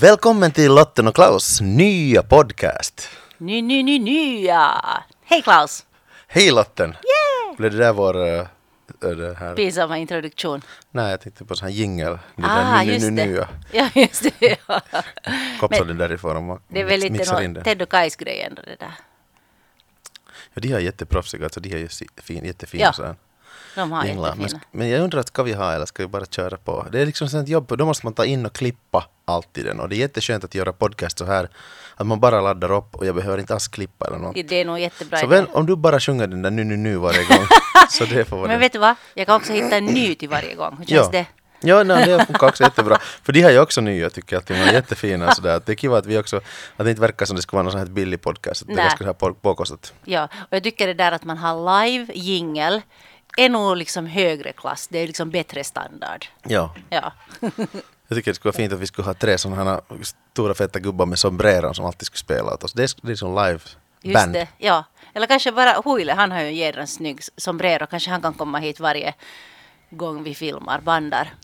Välkommen till Lotten och Klaus nya podcast. Ny, ny, ny, nya! Hej Klaus! Hej Lotten! Yay! Blev det där vår... Det här? Pinsamma introduktion. Nej, jag tänkte på sån här jingel. Ah, där nu, just nu, det. nu, ja. Just det. Ja. Den därifrån och det är väl lite det. Ted och Kajs grej ändå det där. Ja, de har jätteproffsiga, alltså de fin, jättefina Ja, så här De har jinglar. Men, men jag undrar, ska vi ha eller ska vi bara köra på? Det är liksom sånt jobb, då måste man ta in och klippa allt i den. Och det är jätteskönt att göra podcast så här, att man bara laddar upp och jag behöver inte alls klippa eller något. Det är nog jättebra Så väl, om du bara sjunger den där nu, nu, nu varje gång, så det får vara Men vet du vad? Jag kan också hitta en ny till varje gång. Hur känns Ja. det? Ja, nej, det funkar också jättebra. För de har ju också nya tycker jag, att de är jättefina sådär. Det är kiva att vi också, att det inte verkar som det skulle vara någon sån här billig podcast, att det är ganska påkostat. Ja, och jag tycker det där att man har live jingel är nog liksom högre klass. Det är liksom bättre standard. Ja, Ja. jag tycker det skulle vara fint att vi skulle ha tre sådana här stora feta gubbar med sombreron som alltid skulle spela åt oss. Det är, det är som live Just band. det, ja. Eller kanske bara Huile, han har ju en jädrans snygg sombrero. Kanske han kan komma hit varje gång vi filmar bandar.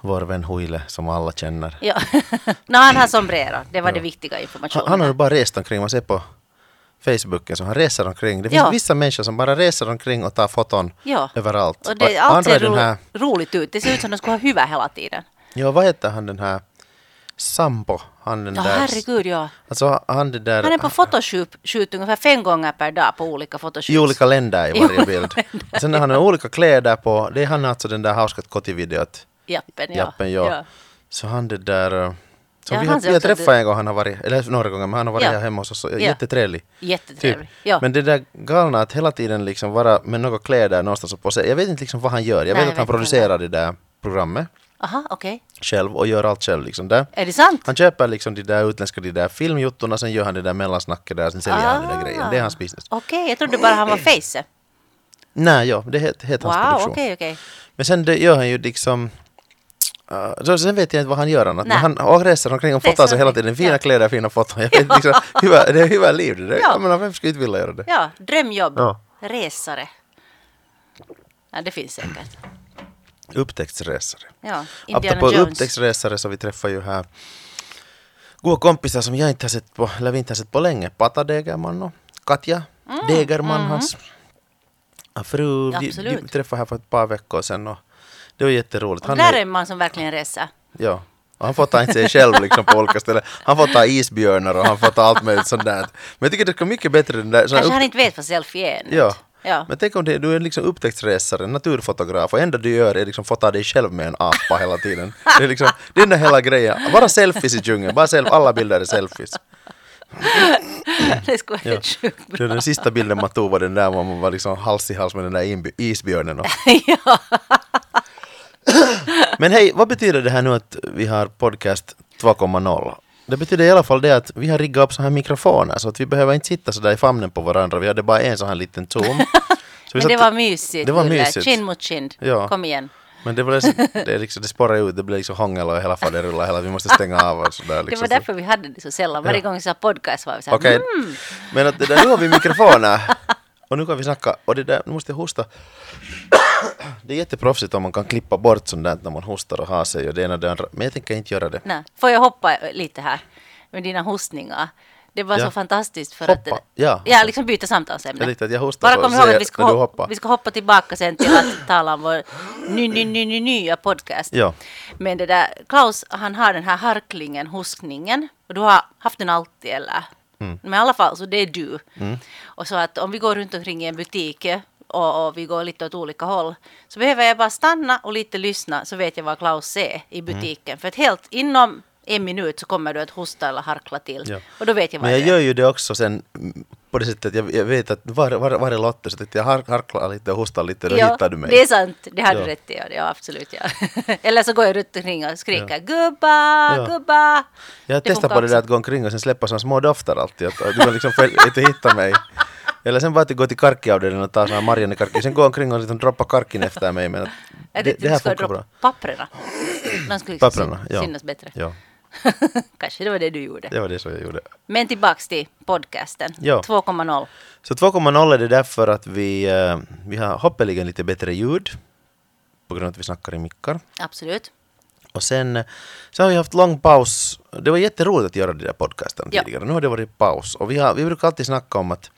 Vår vän Huile som alla känner. Ja. no, han har sombrero. Det var Ja. det viktiga Han, informationen. han har ju bara rest omkring, man ser på Facebooken så han reser omkring. Det finns Ja. vissa människor som bara reser omkring och tar foton Ja. överallt. Och det, allt ser är den ro, här, roligt ut. Det ser ut som de skulle ha huvud hela tiden. ja vad heter han den här Sampo, han den Ja, där. herregud ja. Alltså han det där. Han är på photoshoot ungefär fem gånger per dag på olika fotoshoots. i olika länder i varje bild. Och sen har han olika kläder på. Det är han alltså den där Hauskat Kotti-videot. Jappen, ja. Jappen, ja. Så han det där... Så Ja, vi också träffat ut- en gång, han har varit, eller några gånger, men han har varit Ja. här hemma hos oss. och Ja. Jättetrevlig. Jättetrevlig. Typ. Ja. Men det där galna att hela tiden liksom vara med några kläder någonstans på sig. Jag vet inte liksom vad han gör. Jag Nej, vet jag att han producerar det där programmet Aha, okej. själv och gör allt själv liksom där. Är det sant? Han köper liksom de där utländska de där filmjuttorna, sen gör han det där mellansnacket där, sen säljer han den där Ah. grejen. Det är hans business. Okej, jag trodde bara han var face. Nej, ja, det heter, hans Wow, produktion. okej, okej. Men sen det gör han ju liksom... Uh, så sen vet jag inte vad han gör annat. Men han och reser omkring och fotar sig hela tiden. Fina ja. kläder, fina foton. Jag vet liksom, hyvä, det är hyvä liv det. Ja. Ja. Men vem skulle inte vilja göra det? Ja, drömjobb. Ja. Resare. Ja, det finns säkert. Upptäcktsresare. Ja, Indiana Apropå Jones. upptäcktsresare så vi träffar ju här goda kompisar som jag inte har sett på, eller vi inte har sett på länge. Pata Degerman och Katja Degerman, hans fru. Absolut. träffade här för ett par veckor sedan och det var jätteroligt. Och där är en man som verkligen reser. Ja. Han får ta inte sig själv liksom på olika ställen. Han får ta isbjörnar och han får ta allt möjligt sånt där. Men jag tycker det ska mycket bättre den där... Kanske han upp- inte vet vad selfie är. Ja. Ja. Men tänk om det, du är liksom upptäcktsresare, naturfotograf och enda du gör är liksom fota dig själv med en apa hela tiden. Det är liksom, det är den hela grejen. Bara selfies i djungeln, bara self, alla bilder är selfies. det skulle vara Ja. helt sjukt bra. den sista bilden man tog var den där man var liksom hals i hals med den där isbjörnen. Och. ja. Men hej, vad betyder det här nu att vi har podcast 2.0? Det betyder i alla fall det att vi har riggat upp så här mikrofoner så att vi behöver inte sitta så där i famnen på varandra. Vi hade bara en sån här liten zoom. Så Men det var mysigt. Det var mysigt. Kind mot kind. Ja. Kom igen. Men det, blev, det, liksom, det spårar ut, det blir liksom hångel och hela fall det rullar hela, vi måste stänga av och sådär. Det Liksom. var därför vi hade det så sällan. Varje Ja. gång vi sa podcast var vi så här, Okej, mm. men att det där, nu har vi mikrofoner och nu kan vi snacka och det där, nu måste jag hosta. Det är jätteproffsigt om man kan klippa bort sånt där när man hostar och har sig och det ena och det andra, men jag tänker inte göra det. Nej. Får jag hoppa lite här med dina hostningar? Det var Ja. så fantastiskt för Hoppa, att... ja. Ja, liksom byta samtalsämne. Att jag Bara kom ihåg att vi ska, när du hop- hoppar. vi ska hoppa tillbaka sen till att tala om vår ny, ny, ny, ny, nya podcast. Ja. Men det där, Klaus han har den här harklingen, hoskningen. Och du har haft den alltid eller? Mm. Men i alla fall så det är du. Och så att om vi går runt omkring i en butik eh, och, och vi går lite åt olika håll så behöver jag bara stanna och lite lyssna så vet jag vad Klaus är i Mm. butiken. För att helt inom en minut så kommer du att hosta eller harkla till. Ja. Och då vet jag vad Men jag det gör är. ju det också sen på det sättet att jag, jag vet att var, var, var är Lotte så att jag har, harklar lite och hostar lite, då hittar du mig. Det är sant, det har du Ja. rätt i. Ja, ja, absolut. Ja. Eller så går jag runt omkring och skriker gubba, Ja. gubba. Jag funkar på det där att gå omkring och sen släppa sådana små dofter alltid. Att, att du kan liksom inte hitta mig. Eller sen bara att gå till karkiavdelningen och ta sån här Marianne-karki. Sen gå omkring och liksom droppa karkin efter mig. Men att det, det här du funkar bra. papperna. De skulle liksom ja. synas bättre. Ja, Kanske det var det du gjorde. det var det som jag gjorde. Men tillbaks till podcasten. Ja. 2.0. Så 2.0 är det därför att vi, eh, vi har hoppeligen lite bättre ljud. På grund av att vi snackar i mickar. Absolut. Och sen, sen har vi haft lång paus. Det var jätteroligt att göra de där podcasten Ja. tidigare. Nu har det varit paus. Och vi, har, vi brukar alltid snacka om att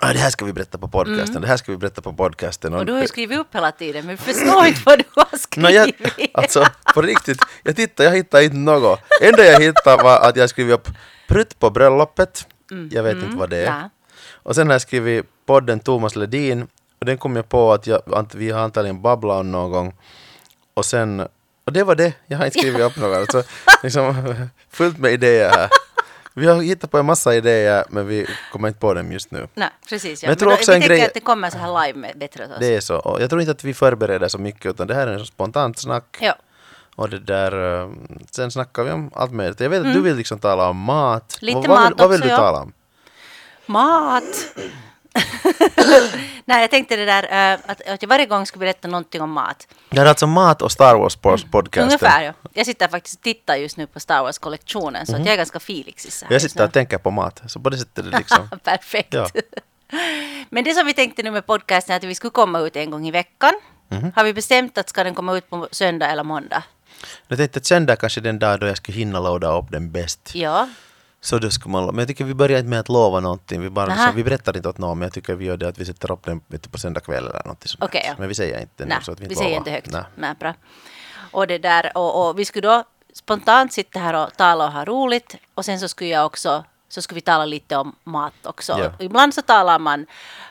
ah, det här ska vi berätta på podcasten, det här ska vi berätta på podcasten. Mm. Och du har ju skrivit upp hela tiden, men förstår inte vad du har skrivit. jag, alltså på riktigt, jag tittade, jag hittade inte något. enda jag hittade var att jag skrev upp prutt på bröllopet. Jag vet inte vad det är. Nej. Och sen har jag skrivit podden Thomas Ledin. Och den kom jag på att, jag, att vi har antagligen babblat om någon gång. Och sen, och det var det. Jag har inte skrivit upp något. Alltså, liksom, fullt med idéer här. Vi har hittat på en massa idéer men vi kommer inte på dem just nu. Nej, precis. Ja. Men jag tror då- också vi en tänker grej- att det kommer så här live med bättre åt oss. Det är så. Och jag tror inte att vi förbereder så mycket utan det här är en spontant snack. Ja. Och det där, eh, sen snackar vi om allt möjligt. Jag vet att du vill liksom tala om mat. Mm. Lite vad, vad mat vill, vad vill också, du ja. tala om? Mat! Nej, jag tänkte det där eh, att, att jag varje gång ska berätta någonting om mat. Det är alltså mat och Star Wars på podcasten. Ungefär ja. Jag sitter faktiskt och tittar just nu på Star Wars-kollektionen så att jag är ganska Mhm. Jag sitter och tänker på mat. Så på det sättet är det liksom... Perfekt. Ja. Men det som vi tänkte nu med podcasten är att vi skulle komma ut en gång i veckan. Mhm. Har vi bestämt att ska den komma ut på söndag eller måndag? Jag tänkte att söndag kanske den dag då jag ska hinna loada upp den bäst. Ja. Så då ska man... Men jag tycker vi börjar inte med att lova någonting. Vi, bara liksom, vi berättar inte åt någon men jag tycker vi gör det att vi sätter upp den vet på söndag kväll eller något sånt. Där. ja. Men vi säger inte nu Nej, så att vi vi inte säger lovar. inte högt. Nej. Nej, bra. Och, det där, och, och vi skulle då spontant sitta här och tala och ha roligt. Och sen så skulle jag också så skulle vi tala lite om mat också. Ja. Ibland så talar man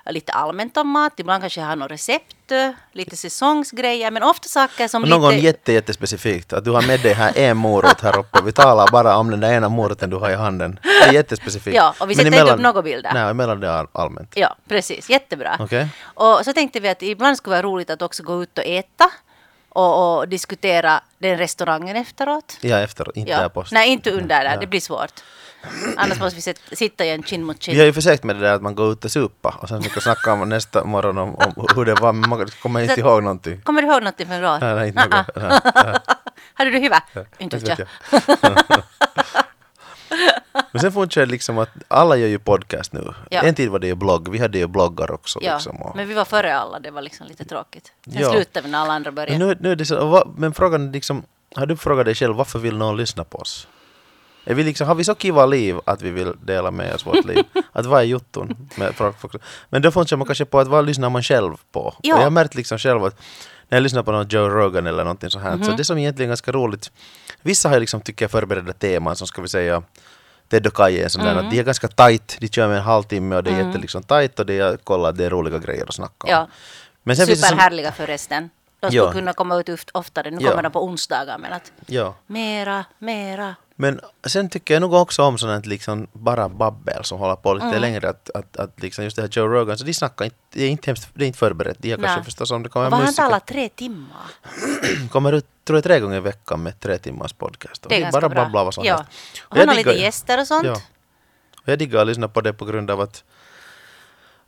lite allmänt om mat, ibland kanske jag har något recept, lite säsongsgrejer, men ofta saker som Och någon lite... jätte, jättespecifikt. Att du har med dig här en morot här uppe. Vi talar bara om den där ena moroten du har i handen. Det är jättespecifikt. Ja, och vi sätter inte upp några bilder. Nej, emellan det är allmänt. Ja, precis. Jättebra. Okej. Och så tänkte vi att ibland skulle vara roligt att också gå ut och äta och, och diskutera den restaurangen efteråt. Ja, efter, inte där på. Nej, inte under där. Ja. Det blir svårt. Annars måste vi sit- sitta igen kind mot kind. Vi har ju försökt med det där att man går ut och supa och sen ska snacka om nästa morgon om, om hur det var, men man kommer inte ihåg någonting. Kommer du ihåg något från igår? Nej, nej, inte Ah, något. Nej, nej. ah. Hade du hyvä? Inte Inte vet jag. Men sen fortsätter liksom att alla gör ju podcast nu. Ja. En tid var det ju blogg, vi hade ju bloggar också. Ja, liksom, och, men vi var före alla. Det var liksom lite tråkigt. Sen Ja. slutade vi när alla andra men, började. nu, nu är det så, men frågan är liksom, har du frågat dig själv varför vill någon lyssna på oss? Är vi liksom, har vi så kiva liv att vi vill dela med oss vårt liv? Att vad är folk- Men då funderar man kanske på att vad lyssnar man själv på? Ja. Och jag har märkt liksom själv att när jag lyssnar på någon Joe Rogan eller någonting så här, Mhm. så det som egentligen är ganska roligt, vissa har ju liksom, tycker jag, förberedda teman som ska vi säga Ted och Kaj är sån där Mhm. att de är ganska tight, de kör med en halvtimme och det är jätte liksom tight och det är, kolla, det är roliga grejer att snacka om. Ja. Men sen Superhärliga förresten. De skulle Ja. kunna komma ut oft- oftare. Nu Ja. kommer de på onsdagar. Men att ja. mera, mera. Men sen tycker jag nog också om sånt liksom bara babbel som håller på lite Mm. längre. Att, att, att liksom just det här Joe Rogan, så de snackar inte, det är inte hemskt, det är inte förberett. De har kanske förstås om det kommer vad han talar tre timmar. kommer ut tror jag tre gånger i veckan med tre timmars podcast. Det är ganska bara bra. babblar vad som ja. helst. Han har lite gäster och sånt. Ja. Och jag diggar att lyssna på det på grund av att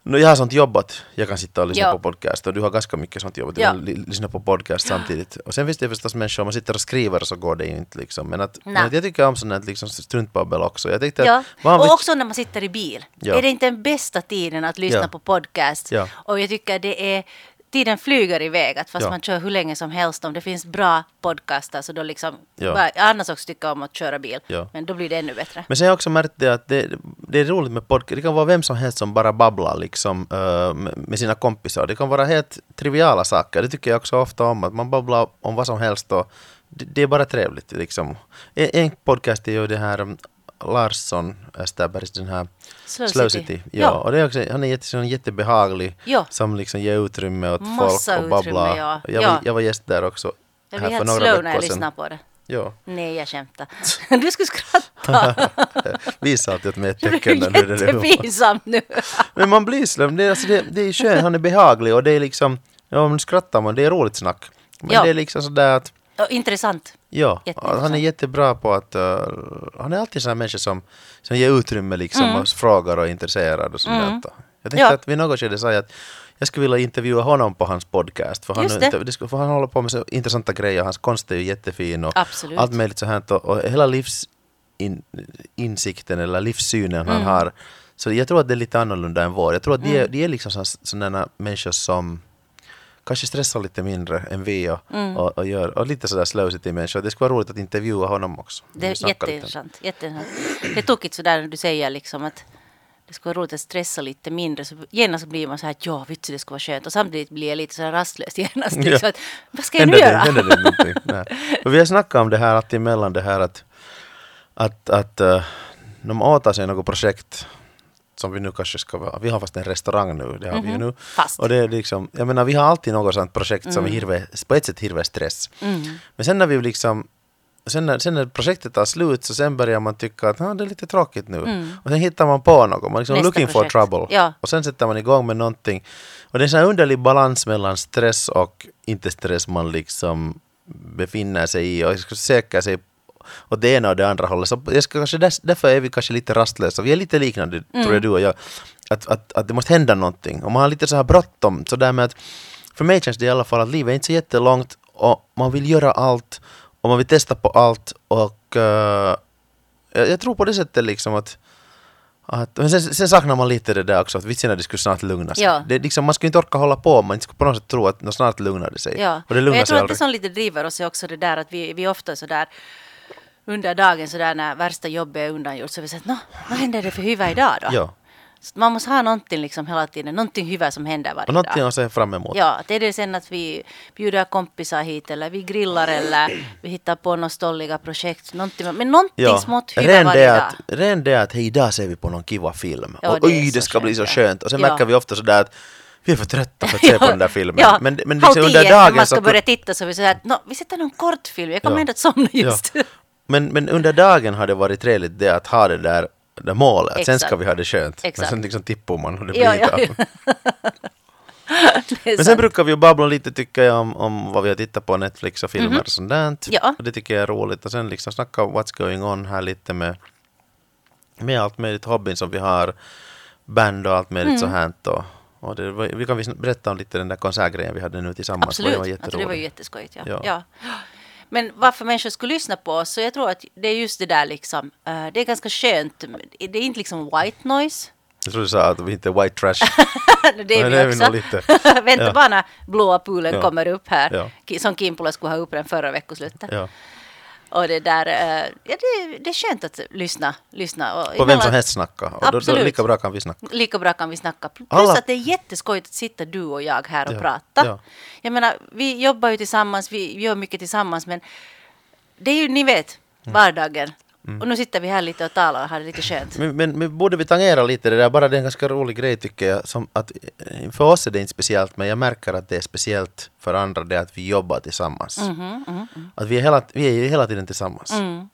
No, jag har sånt jobb att jag kan sitta och lyssna Ja. på podcast och du har ganska mycket sånt jobb att du Ja. kan lyssna på podcast samtidigt. Och sen finns det förstås människor, om man sitter och skriver så går det ju inte liksom. Men att, men att jag tycker om sånt liksom struntbabbel också. Jag tänkte Ja. att Och också när man sitter i bil. Är det inte den bästa tiden att lyssna på podcast? Och jag tycker det är Tiden flyger iväg, att fast Ja. man kör hur länge som helst. Om det finns bra podcaster så då liksom... Ja. Bara, annars också tycker om att köra bil. Ja. Men då blir det ännu bättre. Men sen har jag också märkt det att det, det är roligt med podcast. Det kan vara vem som helst som bara babblar liksom, eh, med- sina kompisar. Det kan vara helt triviala saker. Det tycker jag också ofta om. Att man babblar om vad som helst. Och det, det är bara trevligt. Liksom. En, en podcast är ju det här Larsson Österbergs, den här Slow Slow City. City. Ja, Ja. och det är också, han är jätte, sån jättebehaglig. Ja. Som liksom ger utrymme åt Massa folk och babblar. utrymme, ja. Jag, Ja. var, jag var gäst där också. Jag blir helt slow när jag lyssnar på det. Ja. Nej, jag skämtar. Du skulle skratta. Visa alltid åt mig ett Det tecken. blir det är humor. jättepinsamt nu. Men man blir slum. Det är, alltså, det, det är skönt, han är behaglig och det är liksom, ja men skrattar man, det är roligt snack. Men Ja. det är liksom sådär att, intressant. ja, han är jättebra på att, uh, han är alltid sån här människa som, som ger utrymme liksom och frågar och är intresserad och sånt Mm. där. Jag tänkte Ja. att vid något skede sa jag att jag skulle vilja intervjua honom på hans podcast. För han, det. för han håller på med så intressanta grejer, hans konst är ju jättefin och Absolut. allt möjligt så här. Och, och hela livsinsikten eller livssynen Mm. han har. Så jag tror att det är lite annorlunda än vår. Jag tror att de, är, de är liksom så- sådana människor som kanske stressar lite mindre än vi och, Mm. och, och, gör, och lite sådär slösigt i människor. Det skulle vara roligt att intervjua honom också. Det är jätteintressant. jätteintressant. Det är tokigt sådär när du säger liksom att det skulle vara roligt att stressa lite mindre. Så genast blir man så här att ja, vitsi det skulle vara skönt. Och samtidigt blir jag lite så här rastlös genast. Ja. Liksom, att, vad ska jag nu det, göra? det? Nej. Och vi har snackat om det här att emellan det här att, att, att uh, de åtar sig något projekt som vi nu kanske ska vara. Vi har fast en restaurang nu, det har vi ju nu. Mhm. Fast. Och det är liksom, jag menar vi har alltid något sånt projekt som Mm. är hirve, på ett sätt hirve stress. Men sen när vi liksom Sen när, sen när projektet tar slut så sen börjar man tycka att "Ah, det är lite tråkigt nu. Och sen hittar man på något, man liksom Mm. Nästa looking projekt. for trouble. Ja. Och sen sätter man igång med någonting. Och det är en sån här underlig balans mellan stress och inte stress man liksom befinner sig i och söka sig åt det ena och det andra hållet. Så jag ska kanske, därför är vi kanske lite rastlösa. Vi är lite liknande, tror jag du och jag. Att, att, att det måste hända någonting. Och man har lite så här bråttom. Så där med att, för mig känns det i alla fall att livet är inte så jättelångt och man vill göra allt och man vill testa på allt och eh, jag, jag tror på det sättet liksom att att, men sen, sen saknar man lite det där också, att vitsen det skulle snart lugna sig. Ja. Det, är liksom, man skulle inte orka hålla på, man skulle på något sätt tro att snart lugnar det sig. Ja. Och det lugnar jag sig tror att det som lite driver oss är också det där att vi, vi ofta så där under dagen så där när värsta jobbet är undangjort så vi säger att "Nå, vad händer det för hyvä idag då? Ja. Så man måste ha någonting liksom hela tiden, någonting hyvä som händer varje Och någonting dag. att se fram emot. Ja, det är det sen att vi bjuder kompisar hit eller vi grillar eller vi hittar på några stolliga projekt. Någonting, men någonting smått hyvä Ren varje dag. ren det att hej, idag ser vi på någon kiva film. Ja, och det oj, det ska bli så skönt, skönt. Och sen ja. märker vi ofta sådär att vi är för trötta för att se på den där filmen. Ja, Men, men liksom under tio, när dagen man ska så... börja titta så vi säger att "Nå, vi sätter någon kortfilm, jag kommer Ja. ändå att somna just. Ja. Men, men under dagen har det varit trevligt det att ha det där, där målet, att sen Exakt. ska vi ha det skönt. Men Exakt. sen liksom tippar man och det blir ja, ja, ja. Men sen sant. brukar vi ju babbla lite tycker jag om, om vad vi har tittat på Netflix och filmer och sånt där. Mhm. Ja. Och det tycker jag är roligt. Och sen liksom snacka om what's going on här lite med, med allt möjligt hobbyn som vi har. Band och allt möjligt Mm. här. Och, och det, var- vi kan berätta om lite den där konsertgrejen vi hade nu tillsammans. Absolut, Det var alltså, det var ju jätteroligt. jätteskojigt. Ja. Ja. Ja. Men varför människor skulle lyssna på oss, så jag tror att det är just det där liksom, eh, det är ganska skönt, det är inte liksom white noise. Jag tror du sa att vi inte är white trash. det är vi det är vi också. lite. Vänta Ja. bara när blåa poolen Ja. kommer upp här, Ja. Som Kimpola skulle ha upp den förra veckoslutet. ja. Och det där, eh, ja det, det är skönt att lyssna. lyssna. Och På vem som helst snacka. Och då, då, Absolut. lika bra kan vi snacka. Lika bra kan vi snacka. Plus Alla- att det är jätteskojigt att sitta du och jag här och Ja, prata. ja. Jag menar, vi jobbar ju tillsammans, vi gör mycket tillsammans, men det är ju, ni vet, Mm. Och nu sitter vi här lite och talar och har det lite skönt. Men, men, men borde vi tangera lite det där, bara det är en ganska rolig grej tycker jag. Som att, eh, för oss är det inte speciellt, men jag märker att det är speciellt för andra det att vi jobbar tillsammans. Mhm, Att vi är, hela, vi är hela tiden tillsammans. Mm.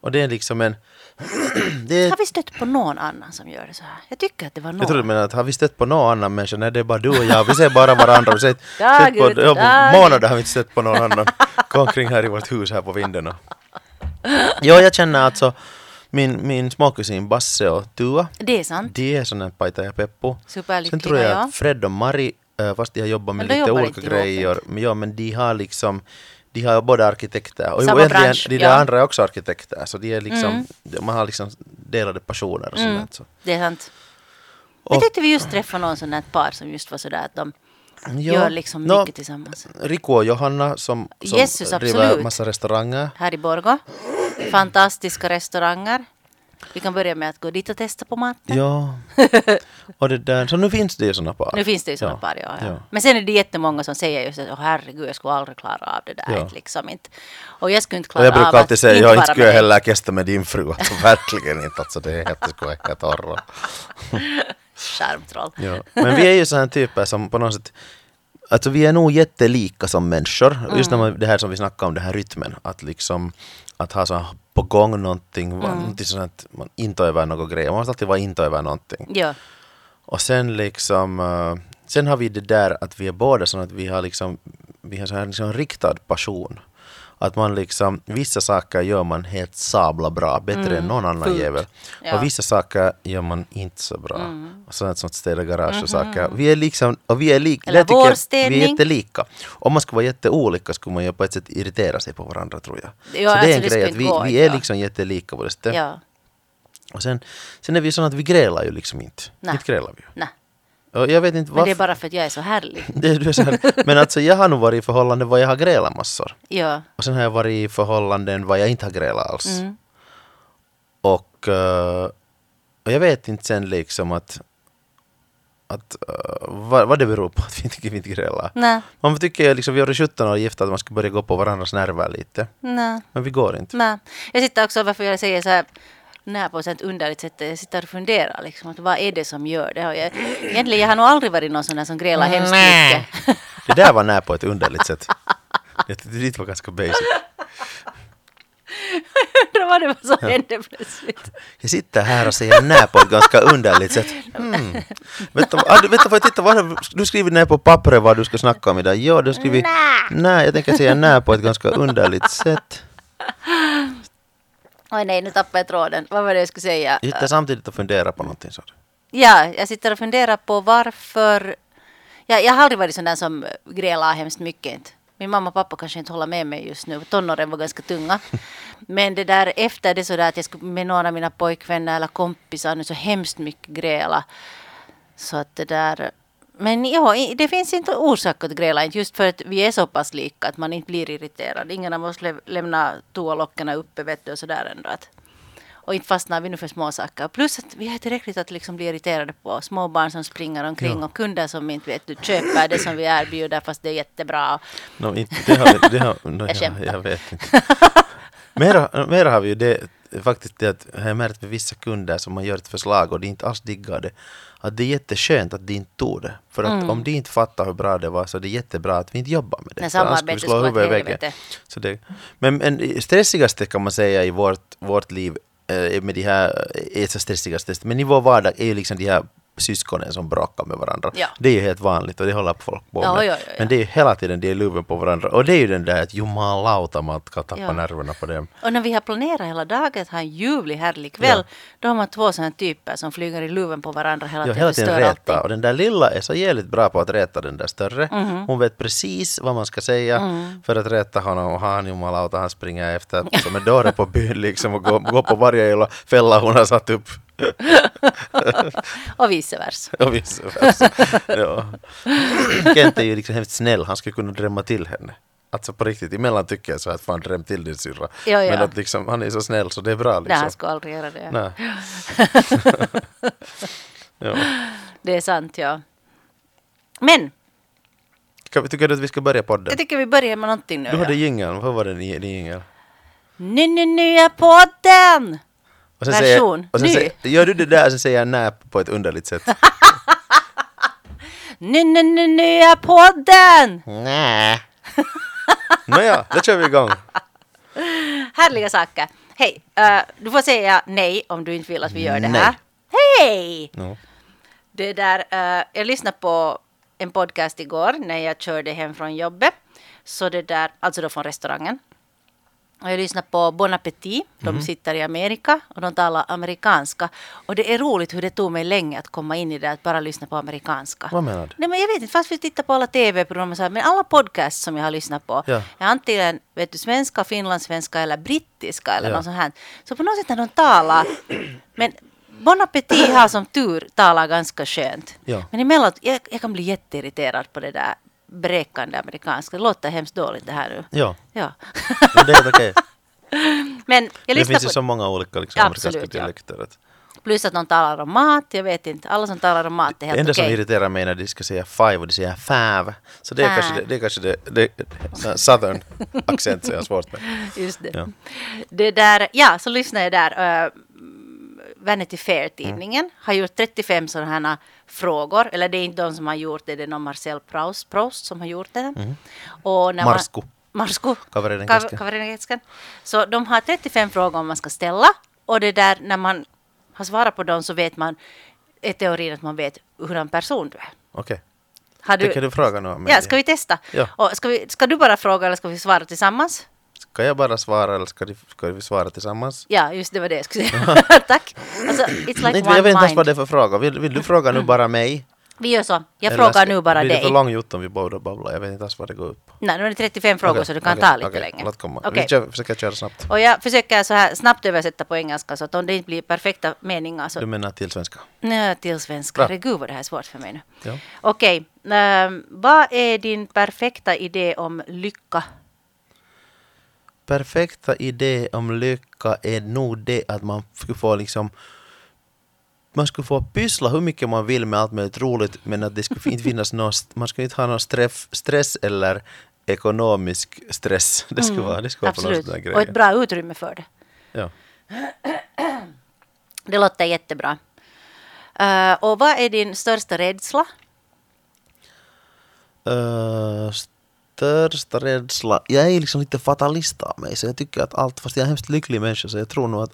Och det är liksom en... är, Har vi stött på någon annan som gör det så här? Jag tycker att det var någon. jag tror du menar att har vi stött på någon annan människa? Nej, det är bara du och jag. Vi ser bara varandra. Vi ser, Dag på, dag månader har vi inte stött på någon annan. Gå omkring här i vårt hus här på vinden. Och. Jo, jag känner alltså min, min småkusin Basse och Tua. Det är sant. De är här Paita ja Peppo. Superlyckliga, Sen tror jag ja. att Fred och Mari, fast de har jobbat med lite jobbar olika grejer, men, ja, men de har liksom de har båda arkitekter. Och Samma egentligen, bransch, de där ja. andra är också arkitekter. Så de är liksom, Mm. man har liksom delade passioner och Mm, sånt. Så. det är sant. Och- Jag tyckte vi just träffade någon sån här par som just var sådär att de Ja. gör liksom Nå, mycket tillsammans. Rico och Johanna som, som Jesus, driver absolut. massa restauranger. Här i Borgå. Fantastiska restauranger. Vi kan börja med att gå dit och testa på maten. Ja. och det där, så nu finns det ju såna par. Nu finns det ju sådana Ja, par, ja, ja. ja. Men sen är det jättemånga som säger just att Åh, herregud, jag skulle aldrig klara av det där. Ja. Liksom inte. Och jag skulle inte klara jag brukar av alltid att säga, inte jag inte skulle jag heller kesta med din fru. Alltså, verkligen inte. Alltså, det är helt, det skulle vara helt. Skärmtroll. Ja. Men vi är ju sådana typer som på något sätt Alltså vi är nog jättelika som människor. Just när man, det här som vi snackade om, den här rytmen. Att liksom att ha så på gång någonting, mm. någonting sånt man inte över några grejer. Man måste alltid vara inte över någonting. Ja. Och sen liksom eh, Sen har vi det där att vi är båda sådana att vi har liksom Vi har så här liksom riktad passion. Att man liksom, vissa saker gör man helt sabla bra, bättre än någon annan fullt. jävel. Ja. Och vissa saker gör man inte så bra. Och sånt som städa garage och saker. Vi är liksom, och vi är lika, Eller det tycker jag- vi är jättelika. Om man skulle vara jätteolika skulle man ju på ett sätt irritera sig på varandra tror jag. Ja, så det alltså är en det grej att vi, gå, vi är ja. liksom jättelika på det sättet. ja. Och sen, sen är vi sådana att vi grälar ju liksom inte. Nej. Inte grälar vi ju. Och jag vet inte Men det är varför. bara för att jag är så härlig. Det är du så här. Men alltså jag har nog varit i förhållanden var jag har grälat massor. Ja. Och sen har jag varit i förhållanden var jag inte har grälat alls. Mm. Och, eh, och jag vet inte sen liksom att, att eh, vad, vad det beror på att vi inte, vi inte grälar. Nej, Man tycker liksom, vi är 17 år gifta att man ska börja gå på varandras nerver lite. nej, Men vi går inte. nej. Jag sitter också, varför jag säger så här när på ett sånt underligt sätt, jag sitter och funderar liksom, att vad är det som gör det? Och jag, egentligen, jag har nog aldrig varit någon sån där som grälar hemskt mycket. Det där var när på ett underligt sätt. Det, det var ganska basic. Undrar vad det var som hände plötsligt. Jag sitter här och säger när på ett ganska underligt sätt. Mm. Vänta, ah, du- vänta, får jag titta? Vad du skrivit ner på pappret vad du ska snacka om idag? Jo, du skrivit nej. Jag tänker säga när på ett ganska underligt sätt. Oj nej, nu tappade jag tråden. Vad var det jag skulle säga? Jag sitter samtidigt och funderar på någonting. Så. Ja, jag sitter och funderar på varför... Ja, jag har aldrig varit sån där som grälar hemskt mycket. Inte. Min mamma och pappa kanske inte håller med mig just nu. Tonåren var ganska tunga. Men det där efter det så där att jag skulle med några av mina pojkvänner eller kompisar nu så hemskt mycket gräla. Så att det där... Men ja, det finns inte orsak att gräla, just för att vi är så pass lika att man inte blir irriterad. Ingen av oss lämnar toalockorna uppe vet du och sådär ändå. Att, och inte fastnar vi nu för små saker. Plus att vi är tillräckligt att liksom bli irriterade på små barn som springer omkring Ja. och kunder som inte vet du köper det som vi erbjuder fast det är jättebra. No, inte, det har vi, det har, no, Jag jag, jag vet inte. Mera, mera har vi ju det, faktiskt det att jag har märkt med vissa kunder som man gör ett förslag och de inte alls diggar det. Att det är jätteskönt att de inte tog det. För att Mm. om de inte fattar hur bra det var så är det jättebra att vi inte jobbar med det. Nej, samarbetet skulle vara helvete. Så det, men, men stressigaste kan man säga i vårt, vårt liv eh, med de här, är så stressigaste, men i vår vardag är ju liksom de här syskonen som bråkar med varandra. Ja. Det är ju helt vanligt och det håller folk på med. ja, ja. Men det är ju hela tiden de är luven på varandra. Och det är ju den där att jumalauta man kan tappa nerverna på dem. Och när vi har planerat hela dagen att ha en ljuvlig härlig kväll, då har man två sådana typer som flyger i luven på varandra hela Ja, tiden hela tiden reta. allting. Och den där lilla är så jävligt bra på att reta den där större. Mhm. Hon vet precis vad man ska säga Mm. för att rätta honom. Och han jumalauta, han springer efter som en dåre på byn liksom och går, går på varje jävla fälla hon har satt upp. Och vice versa. Och vice versa. ja. Kent är ju liksom hemskt snäll, han skulle kunna drämma till henne. Alltså på riktigt, emellan tycker jag så att fan dräm till din syrra. Ja, ja. Men att liksom, han är så snäll så det är bra Nej, liksom. han skulle aldrig göra det. Nej. ja. Det är sant, ja. Men, Ska vi- Tycker du att vi ska börja podden? jag tycker vi börjar med någonting nu. Du hade ja. jingeln, vad var det din jingel? Nu, nu, nu är podden! Och sen Version, Säger, och sen ny. säger, gör du det där så säger jag nä på ett underligt sätt. Nu, nu, nu, är podden! Nä. Nåja, då kör vi igång. Härliga saker. Hej, eh, du får säga nej om du inte vill att vi gör det Nej. här. Hej! No. Det där, eh, jag lyssnade på en podcast igår när jag körde hem från jobbet. Så det där, alltså då från restaurangen. Och jag lyssnade på Bon Appetit. De Mhm. sitter i Amerika och de talar amerikanska. Och det är roligt hur det tog mig länge att komma in i det, att bara lyssna på amerikanska. Vad menar du? Nej men jag vet inte, fast vi tittar på alla tv-program och så här, men alla podcasts som jag har lyssnat på Ja. är antingen vet du, svenska, finlandssvenska eller brittiska eller Ja. något sånt här. Så på något sätt när de talar, men Bon Appetit har som tur talar ganska skönt. Ja. Men emellanåt, jag, jag kan bli jätteirriterad på det där bräkande amerikanska. Det låter hemskt dåligt det här nu. Ja, Ja. men det är helt okej. men jag Det finns ju så många olika liksom, Ja, amerikanska absolut, ja. dialekter. Att Plus att de talar om mat, jag vet inte. Alla som talar om mat är det helt enda som okej. irriterar mig är när de ska säga five och de säger five. Så det är Five. kanske det, det, är kanske det, det southern accent så jag har svårt med. Just det. Ja. Det där, ja, så lyssnade jag där. Uh, Vanity Fair-tidningen har gjort 35 sådana här frågor. Eller det är inte de som har gjort det, det är någon Marcel Proust, Proust som har gjort det. Och när man- Marsku. Marsku. Kavereiden Ka- kesken. kavereiden kesken. Så de har 35 frågor man ska ställa. Och det där, när man har svarat på dem så vet man, är teorin att man vet hur en person du är. Okej. Har Tänker du fråga nu? Ja, ska vi testa? Ja. Och ska, vi, ska du bara fråga eller ska vi svara tillsammans? Ska jag bara svara eller ska, de, ska vi svara tillsammans? Ja, just det var det jag skulle säga. Tack. Alltså, it's like Nej, one jag vet inte ens vad det är för fråga. Vill, vill du fråga nu bara mig? Vi gör så. Jag Eller frågar ska- nu bara blir det dig. för långt om vi båda babblar? Jag vet inte alls vad det går upp. Nej, nu är det 35 frågor Okej, så du kan okej, ta lite okej, länge. Låt komma. Okej. Vi kör, försöker köra snabbt. Och jag försöker så här snabbt översätta på engelska så att om det inte blir perfekta meningar så Du menar till svenska? Nej, till svenska. Bra. Herregud vad det här är svårt för mig nu. Ja. Okej, ehm, vad är din perfekta idé om lycka? Perfekta idé om lycka är nog det att man skulle få liksom man skulle få pyssla hur mycket man vill med allt möjligt roligt men att det skulle inte finnas någon, man skulle inte ha någon stress, stress eller ekonomisk stress. Det skulle vara, det skulle vara på Mm, Absolut. sån där Och ett bra utrymme för det. Ja. Det låter jättebra. Eh, och vad är din största rädsla? Uh, största rädsla, jag är liksom lite fatalist av mig så jag tycker att allt, fast jag är en hemskt lycklig människa så jag tror nog att